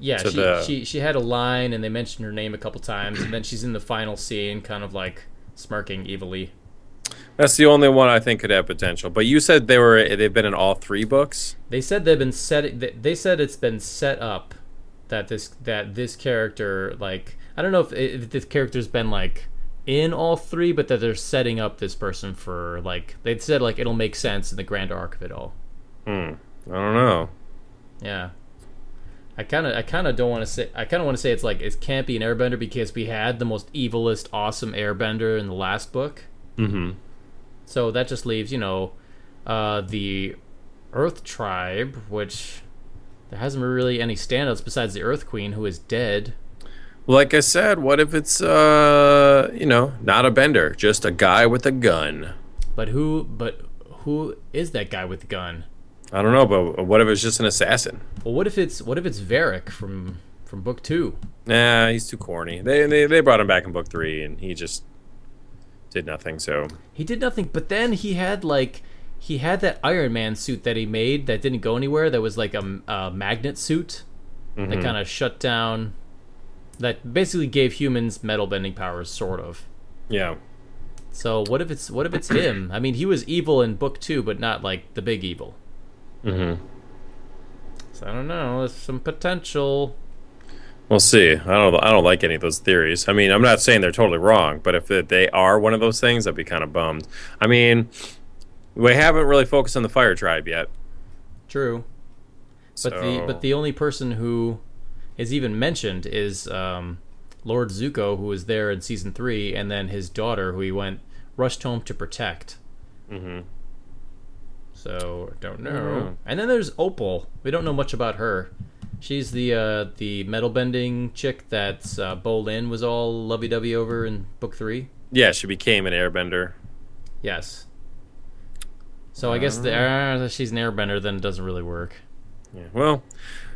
Yeah she, the- she she had a line, and they mentioned her name a couple times, and then she's in the final scene, kind of like smirking evilly. That's the only one I think could have potential. But you said they were they've been in all three books. They said they've been set. they- said it's been set up that this that this character like I don't know if, if this character's been like in all three, but that they're setting up this person for like they said like it'll make sense in the grand arc of it all. Hmm. I don't know. Yeah. I kind of, I kind of don't want to say, I kind of want to say it's like it can't be an Airbender because we had the most evilest, awesome Airbender in the last book. Mm-hmm. So that just leaves, you know, uh, the Earth Tribe, which there hasn't been really any standouts besides the Earth Queen, who is dead. Like I said, what if it's uh, you know, not a bender, just a guy with a gun? But who? But who is that guy with the gun? I don't know, but what if it's just an assassin? Well, what if it's what if it's Varrick from from book two? Nah, he's too corny. They they they brought him back in book three, and he just did nothing. So He did nothing, but then he had like he had that Iron Man suit that he made that didn't go anywhere. That was like a, a magnet suit Mm-hmm. that kind of shut down. That basically gave humans metal bending powers, sort of. yeah, So what if it's what if it's him? I mean, he was evil in book two, but not like the big evil. Mm-hmm. So I don't know. There's some potential. we'll see. I don't I don't like any of those theories. I mean, I'm not saying they're totally wrong, but if they are one of those things, I'd be kind of bummed. I mean, we haven't really focused on the Fire Tribe yet. True. But the but the only person who is even mentioned is um, Lord Zuko, who was there in season three, and then his daughter, who he went rushed home to protect. Mhm. So don't know. Mhm. And then there's Opal. We don't know much about her. She's the uh, the metal bending chick that uh, Bolin was all lovey dovey over in book three. yeah, she became an Airbender. Yes. So I guess the, uh, she's an airbender, then it doesn't really work. Yeah. Well,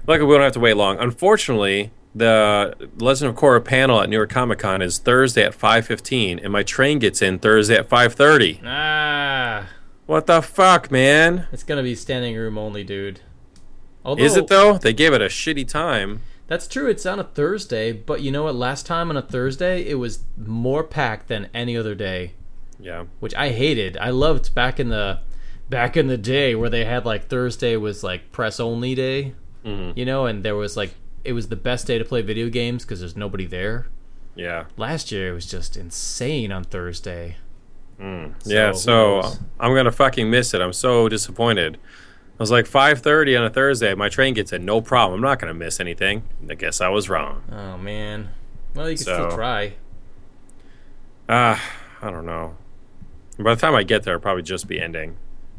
luckily we don't have to wait long. Unfortunately, the Legend of Korra panel at New York Comic Con is Thursday at 5:15, and my train gets in Thursday at 5:30. Ah, What the fuck, man? it's gonna be standing room only, dude. Although, Is it though? They gave it a shitty time. That's true. It's on a Thursday, but you know what? Last time on a Thursday, it was more packed than any other day, Yeah. which I hated. I loved back in the back in the day where they had like Thursday was like press only day, Mhm. you know, and there was like it was the best day to play video games because there's nobody there. Yeah. Last year it was just insane on Thursday. Mm. yeah. who So? I'm gonna fucking miss it. I'm so disappointed. I was like 5:30 on a Thursday. My train gets in, no problem. I'm not gonna miss anything. I guess I was wrong. Oh man. Well, you can So- still try. Ah, I don't know. By the time I get there, it'll probably just be ending.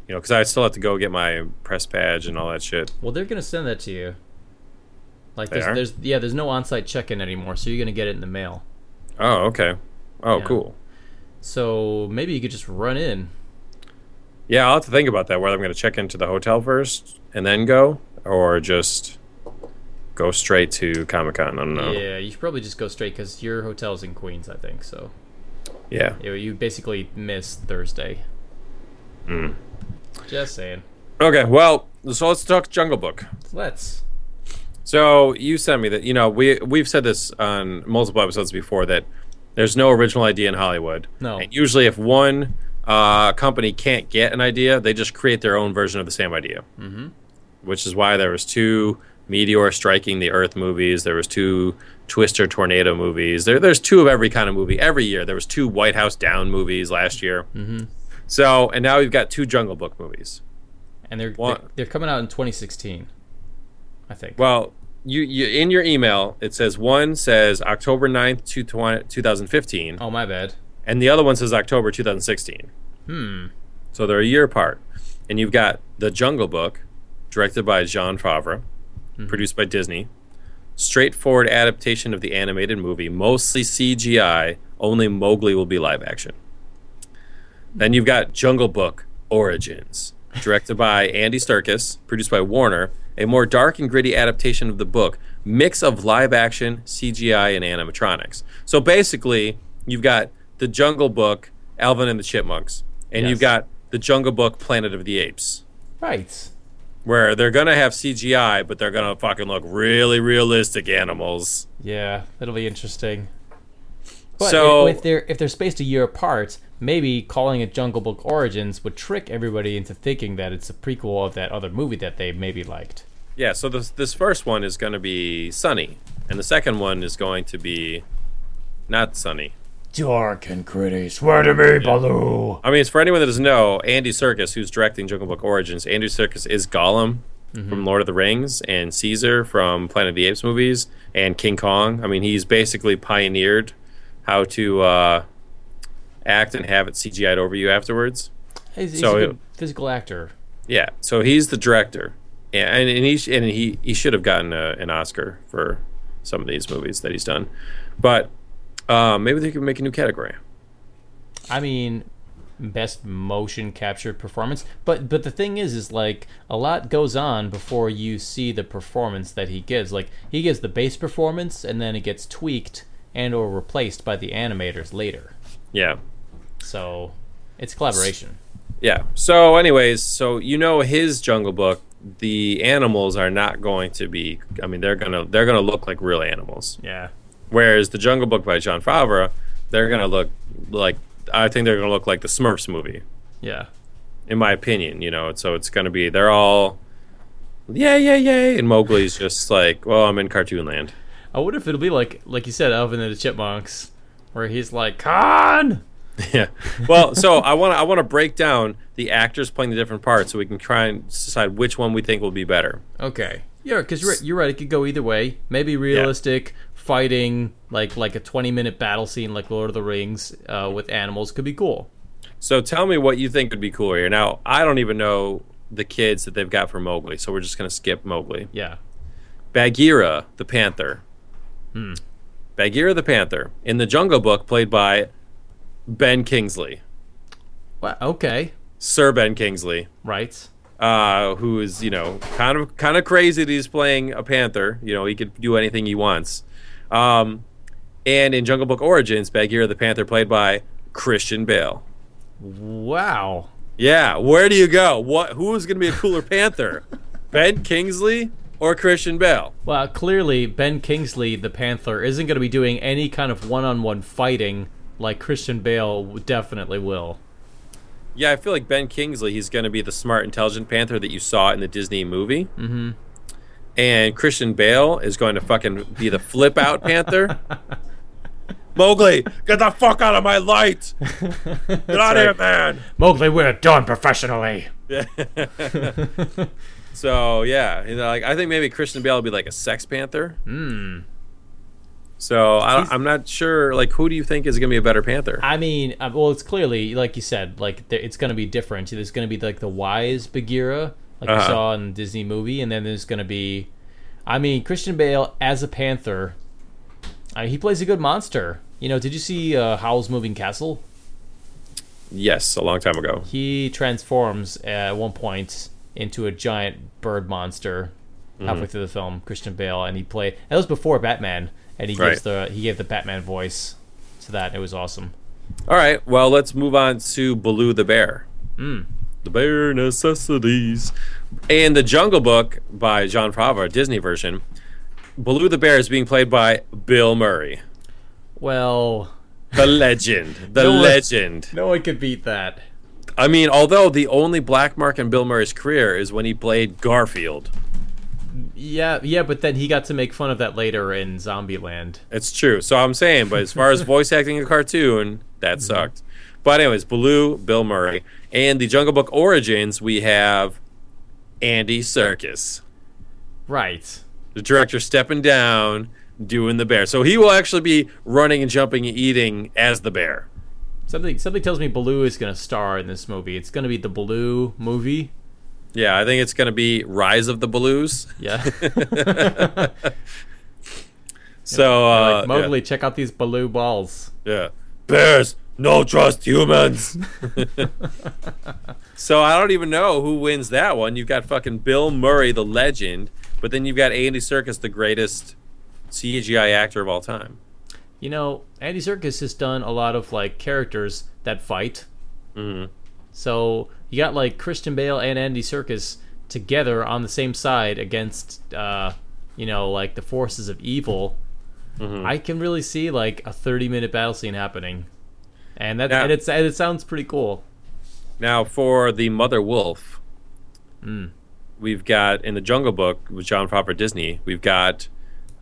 You know, because I still have to go get my press badge and all that shit. Well, they're gonna send that to you. Like They there's, are? there's yeah, there's no on-site check-in anymore, so you're gonna get it in the mail. Oh, okay. Oh, Yeah. cool. So maybe you could just run in. Yeah, I'll have to think about that. Whether I'm going to check into the hotel first and then go, or just go straight to Comic Con. I don't know. Yeah, you should probably just go straight because your hotel's in Queens, I think. So Yeah. you, you basically miss Thursday. Mm. Just saying. Okay. Well, so let's talk Jungle Book. Let's. So you sent me that. You know, we we've said this on multiple episodes before that there's no original idea in Hollywood. No. And usually, if one uh, company can't get an idea, they just create their own version of the same idea. Mm-hmm. Which is why there was two meteor striking the Earth movies. There was two Twister tornado movies. There, there's two of every kind of movie every year. There was two White House Down movies last year. Mm-hmm. So, and now we've got two Jungle Book movies. And they're, they're coming out in 2016, I think. Well, you, you in your email it says one says October 9th, to 20, 2015, oh my bad. and the other one says October 2016. Hmm. So they're a year apart. And you've got The Jungle Book, directed by Jon Favreau, produced by Disney. Straightforward adaptation of the animated movie, mostly CGI, only Mowgli will be live action. Then you've got Jungle Book Origins, directed by Andy Serkis, produced by Warner, a more dark and gritty adaptation of the book, mix of live action, CGI, and animatronics. So basically, you've got the Jungle Book, Alvin and the Chipmunks, and Yes. you've got the Jungle Book, Planet of the Apes, Right. where they're gonna have CGI, but they're gonna fucking look really realistic animals. Yeah, that'll be interesting. But So- if they're if they're spaced a year apart, maybe calling it Jungle Book Origins would trick everybody into thinking that it's a prequel of that other movie that they maybe liked. Yeah, so this this first one is going to be sunny, and the second one is going to be not sunny. Dark and gritty. Swear to me, Baloo. I mean, it's for anyone that doesn't know, Andy Serkis, who's directing Jungle Book Origins, Andy Serkis is Gollum mm-hmm. from Lord of the Rings, and Caesar from Planet of the Apes movies, and King Kong. I mean, he's basically pioneered how to uh, act and have it CGI'd over you afterwards. He's, he's So a it- physical actor. Yeah, so he's the director, and and he sh- and he he should have gotten a, an Oscar for some of these movies that he's done. But uh, maybe they could make a new category. I mean, best motion captured performance. But but the thing is, is like a lot goes on before you see the performance that he gives. Like he gives the base performance, and then it gets tweaked and or replaced by the animators later. Yeah. So it's collaboration. Yeah. So, anyways, so you know his Jungle Book. The animals are not going to be. I mean, they're gonna they're gonna look like real animals. Yeah. Whereas the Jungle Book by Jon Favreau, they're gonna look like I think they're gonna look like the Smurfs movie, Yeah. in my opinion. You know, so it's gonna be they're all, yeah, yeah, yeah, and Mowgli's just like, well, I'm in cartoon land. I wonder if it'll be like like you said, Alvin and the Chipmunks, where he's like, Khan. yeah. Well, so I want to I want to break down the actors playing the different parts so we can try and decide which one we think will be better. Okay. Yeah, because you're, you're right. It could go either way. Maybe realistic fighting, like like a 20 minute battle scene, like Lord of the Rings, uh, with animals, could be cool. So tell me what you think would be cooler here. Now, I don't even know the kids that they've got for Mowgli, so we're just gonna skip Mowgli. Yeah. Bagheera the panther. Hmm. Bagheera the panther in the Jungle Book, played by Ben Kingsley, Well, okay. Sir Ben Kingsley, Right. uh, who is you know kind of kind of crazy that he's playing a panther. You know, he could do anything he wants. Um, and in Jungle Book Origins, Bagheera the panther, played by Christian Bale. Wow. Yeah, where do you go? What? Who is going to be a cooler Panther, Ben Kingsley or Christian Bale? Well, clearly Ben Kingsley, the Panther, isn't going to be doing any kind of one-on-one fighting like Christian Bale definitely will. Yeah, I feel like Ben Kingsley. He's going to be the smart, intelligent Panther that you saw in the Disney movie. Mm-hmm. And Christian Bale is going to fucking be the flip out Panther. Mowgli, get the fuck out of my light! Get out of here, man! Mowgli, we're done professionally. So yeah, you know, like I think maybe Christian Bale will be like a sex panther. Hmm. So I, I'm not sure. Like, who do you think is going to be a better panther? I mean, uh, well, it's clearly like you said, like it's going to be different. There's going to be like the wise Bagheera, like you Uh-huh. saw in the Disney movie, and then there's going to be, I mean, Christian Bale as a panther. I he plays a good monster. You know, did you see uh, Howl's Moving Castle? yes, a long time ago. He transforms at one point into a giant bird monster Mm-hmm. halfway through the film. Christian Bale, and he played. That was before Batman, and he gives Right. the he gave the Batman voice to that. It was awesome. All right, well, let's move on to Baloo the Bear. Mm. The Bear Necessities. And the Jungle Book by Jon Favreau, Disney version. Baloo the Bear is being played by Bill Murray, Well, the legend, the No one- legend. no one could beat that. I mean, although the only black mark in Bill Murray's career is when he played Garfield. Yeah, yeah, but then he got to make fun of that later in Zombieland. It's true. So I'm saying, but as far as voice acting a cartoon, that mm-hmm. sucked. But anyways, Baloo, Bill Murray, and the Jungle Book Origins, we have Andy Serkis, Right. the director, stepping down, doing the bear. So he will actually be running and jumping and eating as the bear. Something something tells me Baloo is going to star in this movie. It's going to be the Baloo movie. Yeah, I think it's going to be Rise of the Baloos. Yeah. So uh, like Mowgli, check out these Baloo balls. Yeah. yeah. Bears, no trust humans. so I don't even know who wins that one. You've got fucking Bill Murray, the legend, but then you've got Andy Serkis, the greatest CGI actor of all time. You know, Andy Serkis has done a lot of like characters that fight. Mhm. So you got like Christian Bale and Andy Serkis together on the same side against, uh, you know, like the forces of evil. Mm-hmm. I can really see like a thirty-minute battle scene happening, and that Yeah. and it's and it sounds pretty cool. Now for the Mother Wolf, Mm. we've got in the Jungle Book with Jon Favreau Disney. We've got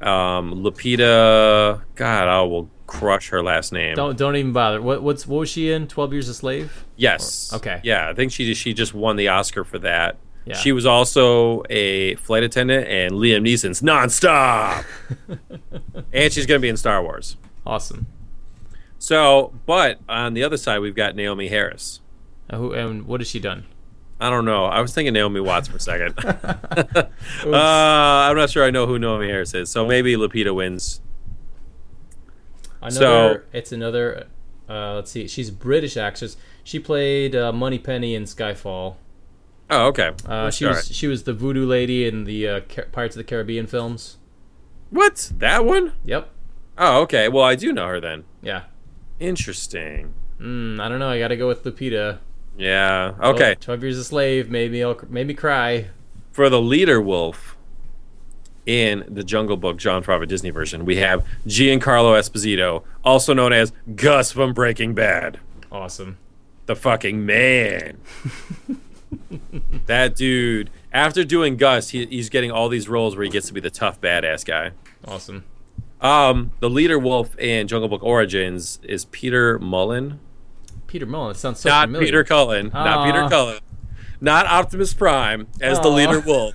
um, Lupita. God, I will crush her last name. Don't don't even bother. What what's what was she in? Twelve Years a Slave. Yes. Or- okay. Yeah, I think she she just won the Oscar for that. Yeah. She was also a flight attendant and Liam Neeson's nonstop. and she's going to be in Star Wars. Awesome. So, but on the other side, we've got Naomie Harris. Uh, who and what has she done? I don't know. I was thinking Naomi Watts for a second. uh, I'm not sure I know who Naomie Harris is, so maybe Lupita wins. Another, So- it's another. Uh, let's see. She's a British actress. She played uh, Moneypenny in Skyfall. Oh, okay. Uh, she was right. she was the voodoo lady in the uh, Car- Pirates of the Caribbean films. What? That one? Yep. Oh, okay. Well, I do know her then. Yeah. Interesting. Mm, I don't know. I got to go with Lupita. Yeah. Okay. Twelve, Years a Slave. Maybe I'll made me cry. For the leader wolf in the Jungle Book Jon Favreau Disney version, we have Giancarlo Esposito, also known as Gus from Breaking Bad. Awesome. the fucking man. that dude, after doing Gus, he, he's getting all these roles where he gets to be the tough badass guy. Awesome. Um, the leader wolf in Jungle Book Origins is Peter Mullan, Peter Mullan. That sounds so not familiar. Peter Cullen, not Peter Cullen, not Optimus Prime as the leader wolf.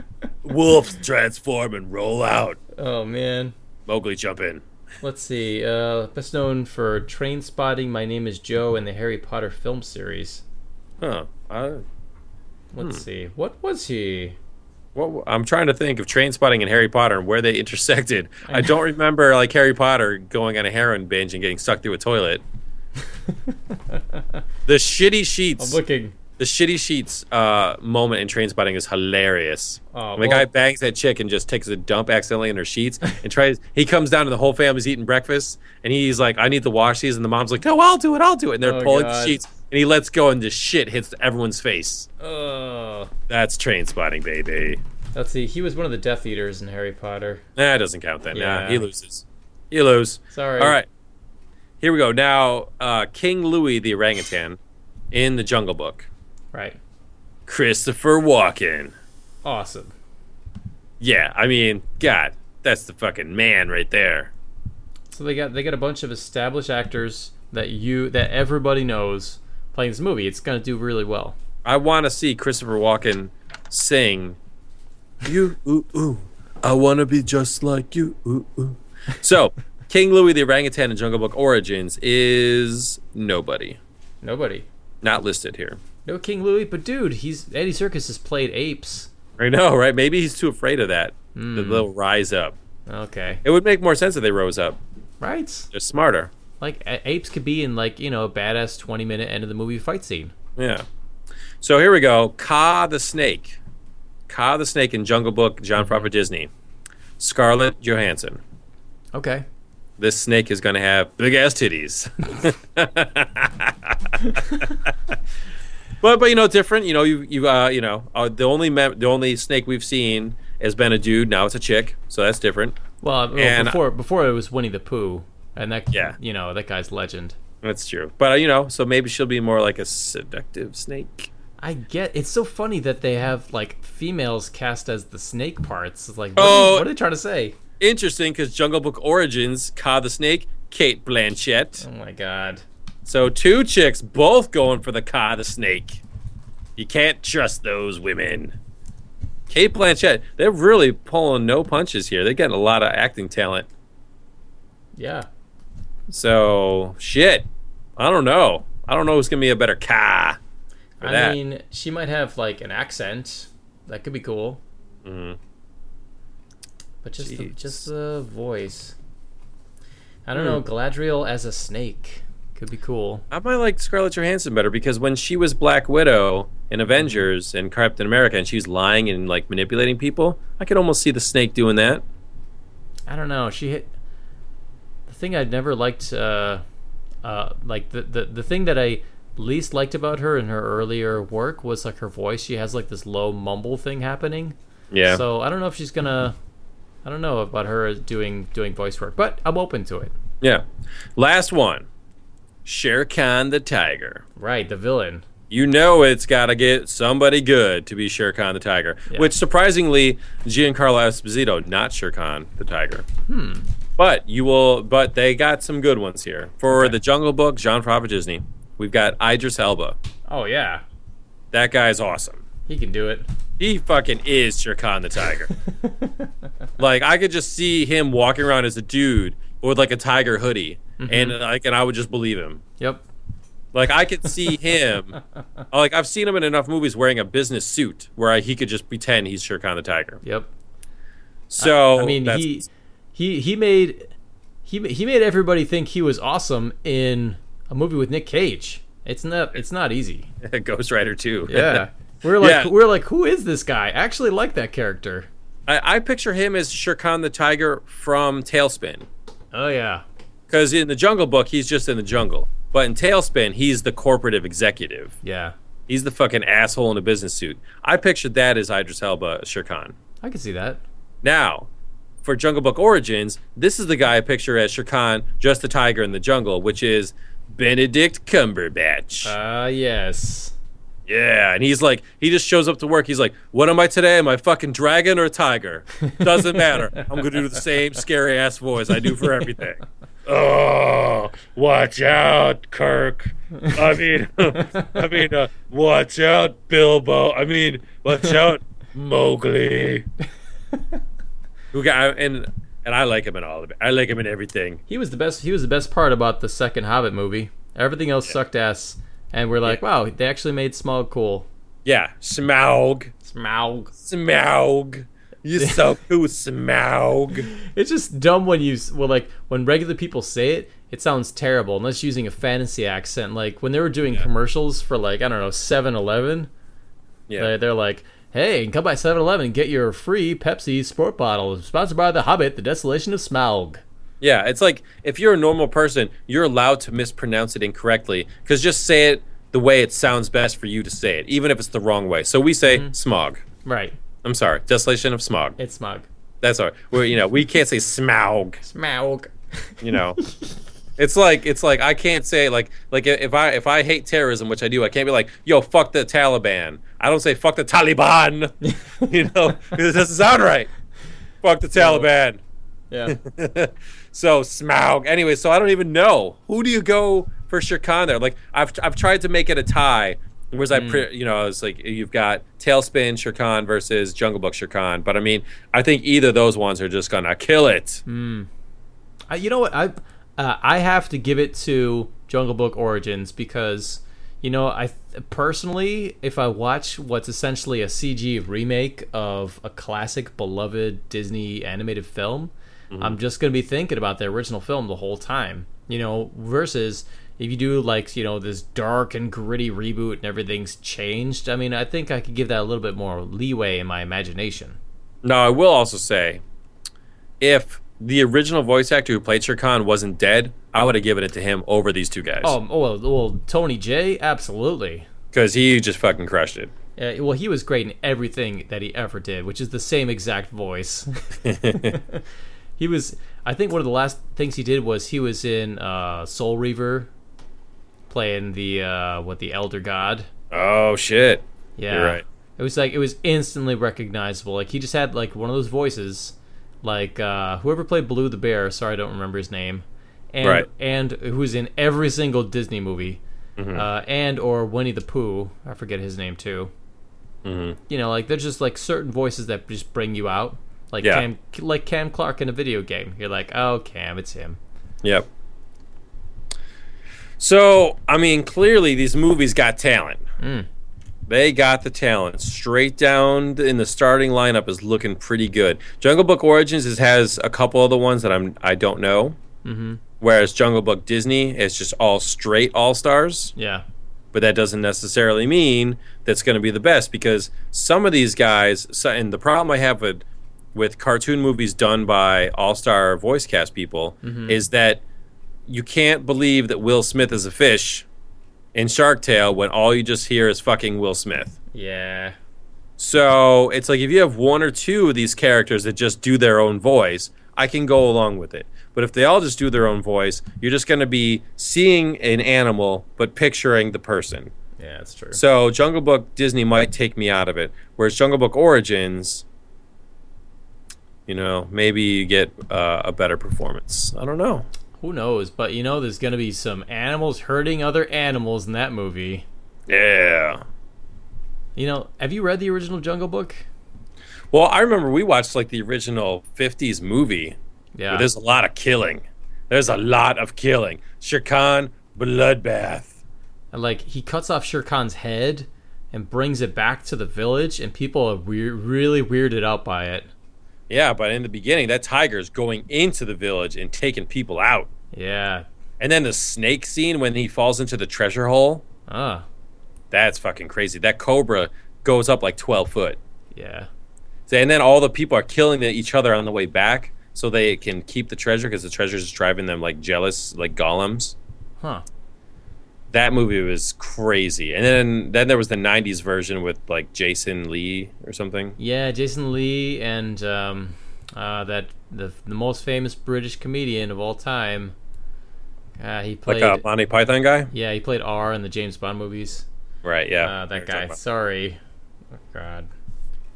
Wolves transform and roll out. Oh man. Mowgli jump in. Let's see. Uh, best known for Trainspotting. My name is Joe, and the Harry Potter film series. Huh. I, Let's see. What was he? What, I'm trying to think of Trainspotting and Harry Potter and where they intersected. I don't remember like Harry Potter going on a heroin binge and getting stuck through a toilet. The shitty I'm sheets, looking. the shitty sheets uh, moment in Trainspotting is hilarious. Oh, when the well- guy bangs that chick and just takes a dump accidentally in her sheets and tries. He comes down and the whole family's eating breakfast and he's like, "I need to wash these," and the mom's like, "No, I'll do it, I'll do it." And they're Oh, pulling God. the sheets and he lets go and just shit hits everyone's face. Oh. That's Trainspotting, baby. Let's see. He was one of the Death Eaters in Harry Potter. Nah, it doesn't count then. Nah, Yeah. he loses. You lose. Sorry. All right. Here we go. Now, uh, King Louie the orangutan in the Jungle Book. Right. Christopher Walken. Awesome. Yeah, I mean, God, that's the fucking man right there. So they got they got a bunch of established actors that you that everybody knows playing this movie. It's gonna do really well. I want to see Christopher Walken sing. You ooh ooh, I want to be just like you ooh ooh. So, King Louie the orangutan in Jungle Book Origins is nobody, Nobody. not listed here. No King Louie, but dude, he's Andy Serkis has played apes. I know, right? Maybe he's too afraid of that. That they'll hmm. rise up. Okay. It would make more sense if they rose up. Right. They're smarter. Like a- apes could be in like you know a badass twenty minute end of the movie fight scene. Yeah. So here we go. Kaa the snake. Kaa the snake in Jungle Book, Jon Favreau Disney. Scarlett Johansson. Okay. This snake is going to have big ass titties. but but you know different. You know you you uh you know uh, the only mem- the only snake we've seen has been a dude. Now it's a chick. So that's different. Well, well, And- before before it was Winnie the Pooh, and that Yeah. you know that guy's legend. That's true. But uh, you know so maybe she'll be more like a seductive snake. I get it's so funny that they have like females cast as the snake parts. It's like what, are, Oh. you, what are they trying to say? Interesting because Jungle Book Origins, Kaa the snake, Cate Blanchett. Oh my god. So two chicks both going for the Kaa the snake. You can't trust those women. Cate Blanchett, they're really pulling no punches here. They're getting a lot of acting talent. Yeah. So shit. I don't know. I don't know who's gonna be a better Kaa. I that. mean, she might have like an accent. That could be cool. Mhm. But just the, just the voice. I don't know. Galadriel as a snake could be cool. I might like Scarlett Johansson better because when she was Black Widow in Avengers and Captain America and she's lying and like manipulating people, I could almost see the snake doing that. I don't know. She hit the thing I'd never liked. Uh, uh, like the, the the thing that I least liked about her in her earlier work was like her voice. She has like this low mumble thing happening. Yeah. So I don't know if she's gonna. I don't know about her doing doing voice work, but I'm open to it. Yeah. Last one. Shere Khan the Tiger. Right, the villain. You know it's got to get somebody good to be Shere Khan the Tiger. Yeah. Which surprisingly, Giancarlo Esposito, not Shere Khan the Tiger. Hmm. But you will. But they got some good ones here for Okay. the Jungle Book. Jon Favreau Disney. We've got Idris Elba. Oh yeah, That guy's awesome. he can do it. He fucking is Shere Khan the Tiger. like I could just see him walking around as a dude with like a tiger hoodie, mm-hmm. and like, and I would just believe him. Yep. Like I could see him. like I've seen him in enough movies wearing a business suit where he could just pretend he's Shere Khan the tiger. Yep. So I mean, he he he made he he made everybody think he was awesome in a movie with Nick Cage. It's not it's not easy. Ghost Rider too. Yeah. We're like Yeah. we're like who is this guy? I actually like that character. I, I picture him as Shere Khan the tiger from TaleSpin. Oh yeah. Because in the Jungle Book, he's just in the jungle. But in TaleSpin, he's the corporative executive. Yeah. He's the fucking asshole in a business suit. I pictured that as Idris Elba, Shere Khan. I can see that. Now, for Jungle Book Origins, this is the guy I picture as Shere Khan, just the tiger in the jungle, which is Benedict Cumberbatch. Uh yes. Yeah, and he's like, he just shows up to work. He's like, "What am I today? Am I fucking dragon or a tiger? Doesn't matter. I'm gonna do the same scary ass voice I do for everything." Oh, watch out, Kirk. I mean, I mean, uh, watch out, Bilbo. I mean, watch out, Mowgli. Who got and and I like him in all of it. I like him in everything. He was the best he was the best part about the second Hobbit movie. Everything else sucked ass. And we're like, wow, they actually made Smaug cool. Yeah, Smaug, Smaug. Smaug. You're so cool, Smaug. It's just dumb when you well like when regular people say it, it sounds terrible unless using a fantasy accent. Like when they were doing commercials for like I don't know 7-Eleven, Yeah, they, they're like, "Hey, come by 7-Eleven and get your free Pepsi sport bottle, sponsored by The Hobbit: The Desolation of Smaug." Yeah. It's like if you're a normal person, you're allowed to mispronounce it incorrectly because just say it the way it sounds best for you to say it, even if it's the wrong way. So we say mm-hmm. smog. Right, I'm sorry, desolation of smog. it's smog. That's all right. We're, you know, we can't say smaug. Smaug. You know, it's like it's like I can't say like like if I if I hate terrorism, which I do, I can't be like yo fuck the Taliban. I don't say fuck the Taliban. you know, it doesn't sound right. Fuck the Taliban. Yeah. so Smaug. Anyway, so I don't even know who do you go for Shere Khan there. Like I've I've tried to make it a tie. Whereas I, pre- you know, it's like you've got TaleSpin Shere Khan versus Jungle Book Shere Khan. But I mean, I think either of those ones are just gonna kill it. I, you know what? I uh, I have to give it to Jungle Book Origins because you know I personally, if I watch what's essentially a CG remake of a classic beloved Disney animated film, I'm just gonna be thinking about the original film the whole time. You know, versus if you do like you know this dark and gritty reboot and everything's changed. I mean, I think I could give that a little bit more leeway in my imagination. Now, I will also say, if the original voice actor who played Shere Khan wasn't dead, I would have given it to him over these two guys Oh, oh well, well, Tony Jay, absolutely. because he just fucking crushed it. Uh, well, he was great in everything that he ever did, which is the same exact voice. he was, I think, one of the last things he did was he was in uh, Soul Reaver, playing the uh, what the Elder God. Oh shit! Yeah, You're right. It was like it was instantly recognizable. Like he just had like one of those voices, like uh, whoever played Baloo the Bear. Sorry, I don't remember his name. And Right. and who's in every single Disney movie, Mm-hmm. uh, and or Winnie the Pooh. I forget his name too. Mhm. You know, like there's just like certain voices that just bring you out. Like Yeah. Cam, like Cam Clarke in a video game. You're like, oh, Cam, it's him. Yep. So, I mean, clearly these movies got talent. Mm. They got the talent. Straight down in the starting lineup is looking pretty good. Jungle Book Origins is, has a couple of the ones that I'm I don't know. Mm-hmm. Whereas Jungle Book Disney is just all straight all stars. Yeah. but that doesn't necessarily mean that's going to be the best because some of these guys and the problem i have with with cartoon movies done by all-star voice cast people mm-hmm. is that you can't believe that will smith is a fish in shark tale when all you just hear is fucking will smith Yeah. so it's like if you have one or two of these characters that just do their own voice, I can go along with it. But if they all just do their own voice, you're just going to be seeing an animal but picturing the person. Yeah, that's true. So Jungle Book Disney might take me out of it, whereas Jungle Book Origins, you know, maybe you get uh, a better performance. I don't know. Who knows? But you know, there's gonna be some animals hurting other animals in that movie. Yeah. You know, have you read the original Jungle Book? Well, I remember we watched like the original '50s movie. Yeah. there's a lot of killing. There's a lot of killing. Shere Khan, bloodbath. and like he cuts off Shere Khan's head and brings it back to the village, and people are weir- really weirded out by it. Yeah, but in the beginning, that tiger's going into the village and taking people out. Yeah. And then the snake scene when he falls into the treasure hole, Ah. that's fucking crazy. That cobra goes up like 12 foot. Yeah. So- And then all the people are killing each other on the way back so they can keep the treasure because the treasure's just driving them like jealous, like golems. Huh. That movie was crazy. And then then there was the 90s version with like Jason Lee or something. Yeah, Jason Lee and um, uh, that the the most famous British comedian of all time. Uh, he Like played. a Monty Python guy? yeah, he played R in the James Bond movies. Right, yeah. Uh, that guy. Sorry. Oh God.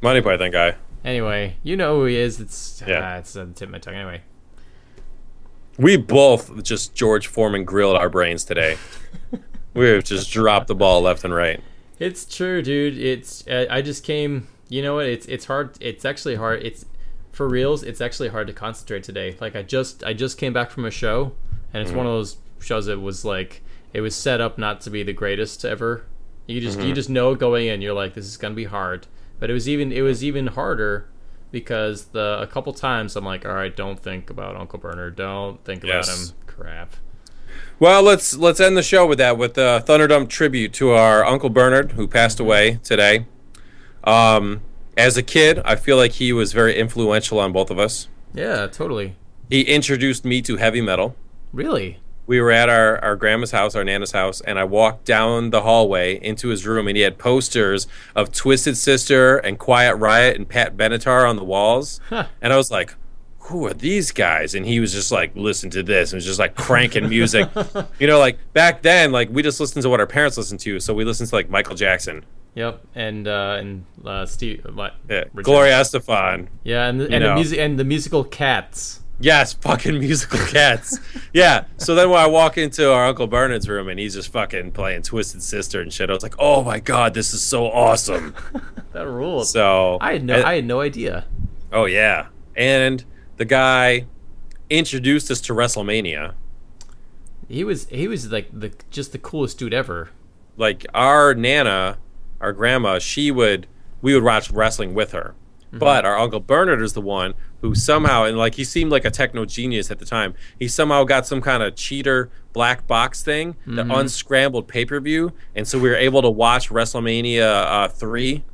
Monty Python guy. Anyway, you know who he is. It's Yeah. yeah. it's on the tip of my tongue. Anyway. We both just George Foreman grilled our brains today. We've just dropped the ball left and right. It's true, dude. It's uh, I just came. You know what? It's it's hard. It's actually hard. It's for reals. It's actually hard to concentrate today. Like I just I just came back from a show, and it's one of those shows that was like it was set up not to be the greatest ever. You just you just know going in, you're like this is gonna be hard. But it was even it was even harder because the a couple times I'm like, all right, don't think about Uncle Bernard. Don't think about Yes. him. Crap. Well, let's let's end the show with that with the Thunderdome tribute to our Uncle Bernard who passed away today. Um, as a kid, I feel like he was very influential on both of us. Yeah, totally. He introduced me to heavy metal. Really. we were at our, our grandma's house, our nana's house, and I walked down the hallway into his room, and he had posters of Twisted Sister and Quiet Riot and Pat Benatar on the walls. Huh. And I was like, who are these guys? And he was just like, listen to this. And was just like cranking music. you know, like back then, like we just listened to what our parents listened to. So we listened to like Michael Jackson, Yep. And uh, and uh, Steve. What? yeah, Gloria Estefan. Yeah, and the, and the music and the musical Cats. Yes, fucking musical cats. yeah. So then when I walk into our Uncle Bernard's room and he's just fucking playing Twisted Sister and shit, I was like, oh my god, this is so awesome. That rules. So I had no and- I had no idea. oh yeah, and the guy introduced us to WrestleMania. He was he was like the just the coolest dude ever. Like our nana, our grandma, she would we would watch wrestling with her. But our Uncle Bernard is the one who somehow, and like he seemed like a techno genius at the time, he somehow got some kind of cheater black box thing that unscrambled pay per view. And so we were able to watch WrestleMania uh, 3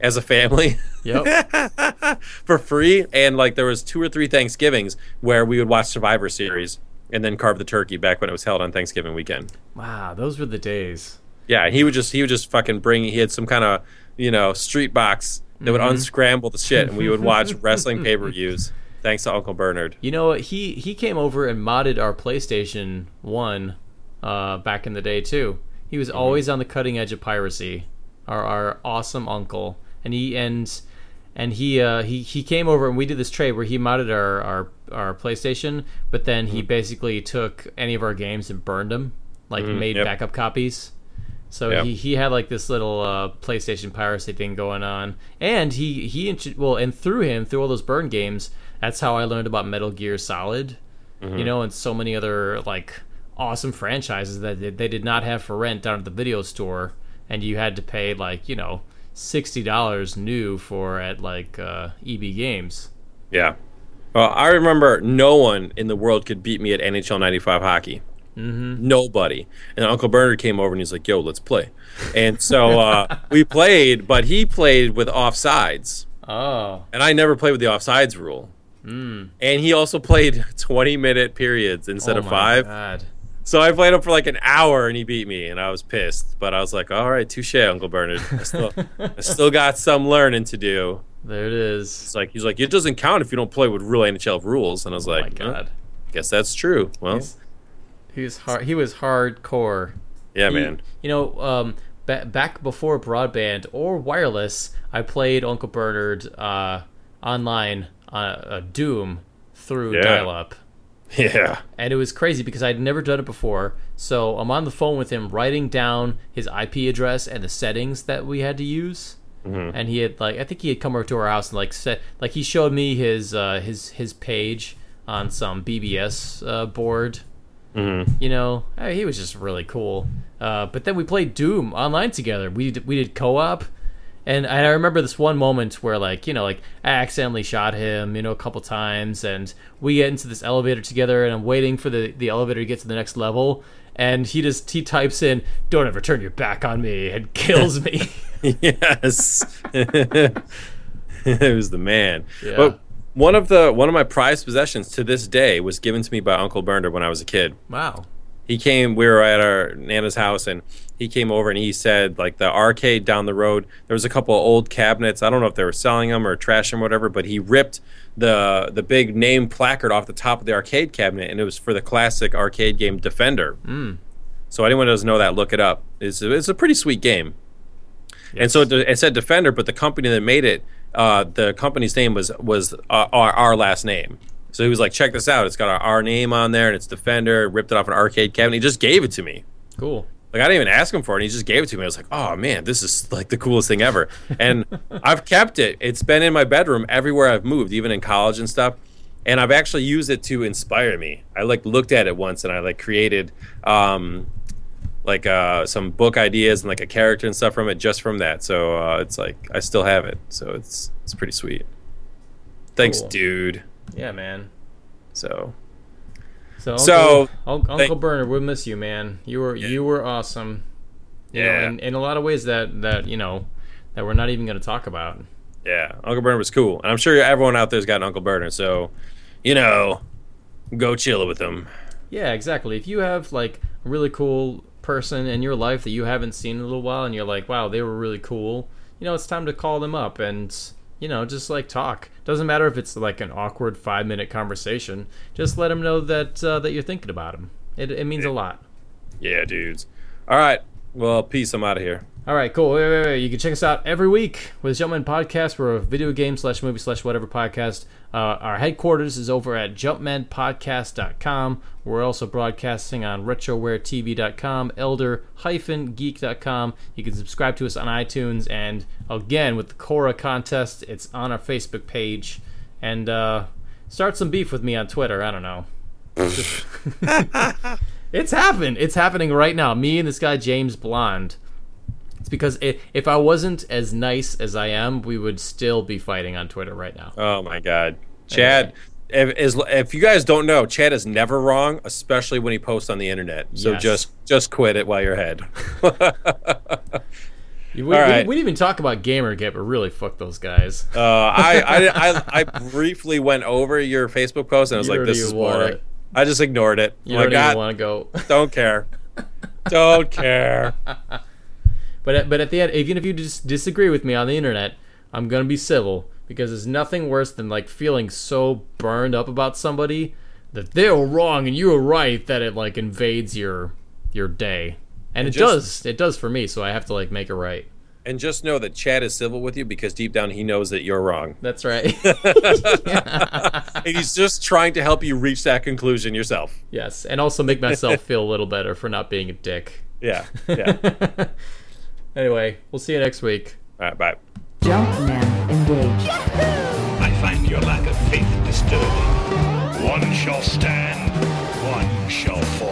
as a family. Yep. for free and like there was two or three thanksgivings where we would watch survivor series and then carve the turkey back when it was held on thanksgiving weekend wow, those were the days. yeah he would just he would just fucking bring he had some kind of you know street box that would unscramble the shit and we would watch wrestling pay-per-views thanks to uncle bernard You know what? He he came over and modded our PlayStation One uh, back in the day too. He was always on the cutting edge of piracy. Our our awesome uncle, and he and and he uh, he he came over and we did this trade where he modded our our, our PlayStation, but then he basically took any of our games and burned them, like made yep. backup copies. So Yep. he, he had like this little uh, PlayStation piracy thing going on, and he he well, and through him through all those burn games, that's how I learned about Metal Gear Solid, you know, and so many other like awesome franchises that they, they did not have for rent down at the video store, and you had to pay like you know sixty dollars new for at like uh, EB Games. yeah well i remember no one in the world could beat me at nhl 95 hockey nobody and uncle bernard came over and he's like yo let's play and so uh, we played but he played with offsides Oh, and I never played with the offsides rule. And he also played 20 minute periods instead oh of my five. God. So I played him for like an hour and he beat me, and I was pissed. But I was like, all right, touche, Uncle Bernard. I still, I still got some learning to do. There it is. It's like he's like, it doesn't count if you don't play with real NHL rules. And I was Oh my like, "Huh, God. guess that's true. Well, He's- He was hard. He was hardcore. yeah, He- man. You know, um, ba- back before broadband or wireless, I played Uncle Bernard uh, online uh, uh, Doom through Yeah. dial-up, Yeah, and it was crazy because I'd never done it before. So I'm on the phone with him, writing down his IP address and the settings that we had to use. And he had like I think he had come over to our house and like set like he showed me his uh, his his page on some BBS uh, board You know, eh, he was just really cool. Uh, but then we played Doom online together. We did, we did co-op, and I remember this one moment where like you know like I accidentally shot him you know a couple times, and we get into this elevator together, and I'm waiting for the the elevator to get to the next level, and he just he types in "Don't ever turn your back on me" and kills me. yes, it was the man. Yeah. But one of the one of my prized possessions to this day was given to me by Uncle Berner when I was a kid. wow. He came. We were at our nana's house, and he came over and he said, like the arcade down the road, there was a couple of old cabinets. I don't know if they were selling them or trashing them or whatever, but he ripped the the big name placard off the top of the arcade cabinet, and it was for the classic arcade game Defender. So anyone who doesn't know that, look it up. It's it's a pretty sweet game. And so it, it said Defender, but the company that made it, uh, the company's name was was uh, our, our last name. So he was like, "Check this out! It's got our, our name on there, and it's Defender." Ripped it off an arcade cabinet. He just gave it to me. Cool. Like I didn't even ask him for it. And he just gave it to me. I was like, "Oh man, this is like the coolest thing ever." And I've kept it. It's been in my bedroom everywhere I've moved, even in college and stuff. And I've actually used it to inspire me. I like looked at it once, and I like created um, like uh, some book ideas and like a character and stuff from it just from that. So uh, it's like I still have it. So it's it's pretty sweet. Thanks, Cool. dude. Yeah, man. So So, So, Uncle, Uncle, thank- Uncle Berner, we miss you, man. You were you were awesome. You know, Yeah. in, in a lot of ways that that you know that we're not even going to talk about. yeah, Uncle Bernard was cool, and I'm sure everyone out there's got an Uncle Bernard. So you know, go chill with him. Yeah, exactly. If you have like a really cool person in your life that you haven't seen in a little while, and you're like, wow, they were really cool. You know, it's time to call them up and you know just like talk. Doesn't matter if it's like an awkward five minute conversation. Just let them know that uh, that you're thinking about them. It, it means a lot. Yeah, dudes. All right. Well, peace. I'm out of here. All right, cool. Wait, wait, wait. You can check us out every week with Jumpman Podcast. We're a video game slash movie slash whatever podcast. Uh, our headquarters is over at jumpmanpodcast.com. We're also broadcasting on retrowaretv.com, elder-geek.com. You can subscribe to us on iTunes. And again, with the Korra contest, it's on our Facebook page. And uh, start some beef with me on Twitter. I don't know. It's happened. It's happening right now. Me and this guy James Blonde. It's because i if I wasn't as nice as I am, we would still be fighting on Twitter right now. Oh my God, Chad. If, is, if you guys don't know, Chad is never wrong, especially when he posts on the internet. So Yes. just just quit it while you're ahead. We, we- right. we, didn't even talk about Gamergate, but really fuck those guys. Uh, I, I, I I briefly went over your Facebook post and I was You like, "This is boring." it. I just ignored it. You don't like, even "God, want to go. don't care, don't care. But at, but at the end, even if you dis- disagree with me on the internet, I'm gonna be civil because there's nothing worse than like feeling so burned up about somebody that they were wrong and you were right that it like invades your your day. And it just- does. It does for me, so I have to like make it right. And just know that Chad is civil with you because deep down he knows that you're wrong. That's right. And he's just trying to help you reach that conclusion yourself. yes, and also make myself feel a little better for not being a dick. Yeah, yeah. Anyway, we'll see you next week. All right, bye. Jumpman engaged. I find your lack of faith disturbing. One shall stand, one shall fall.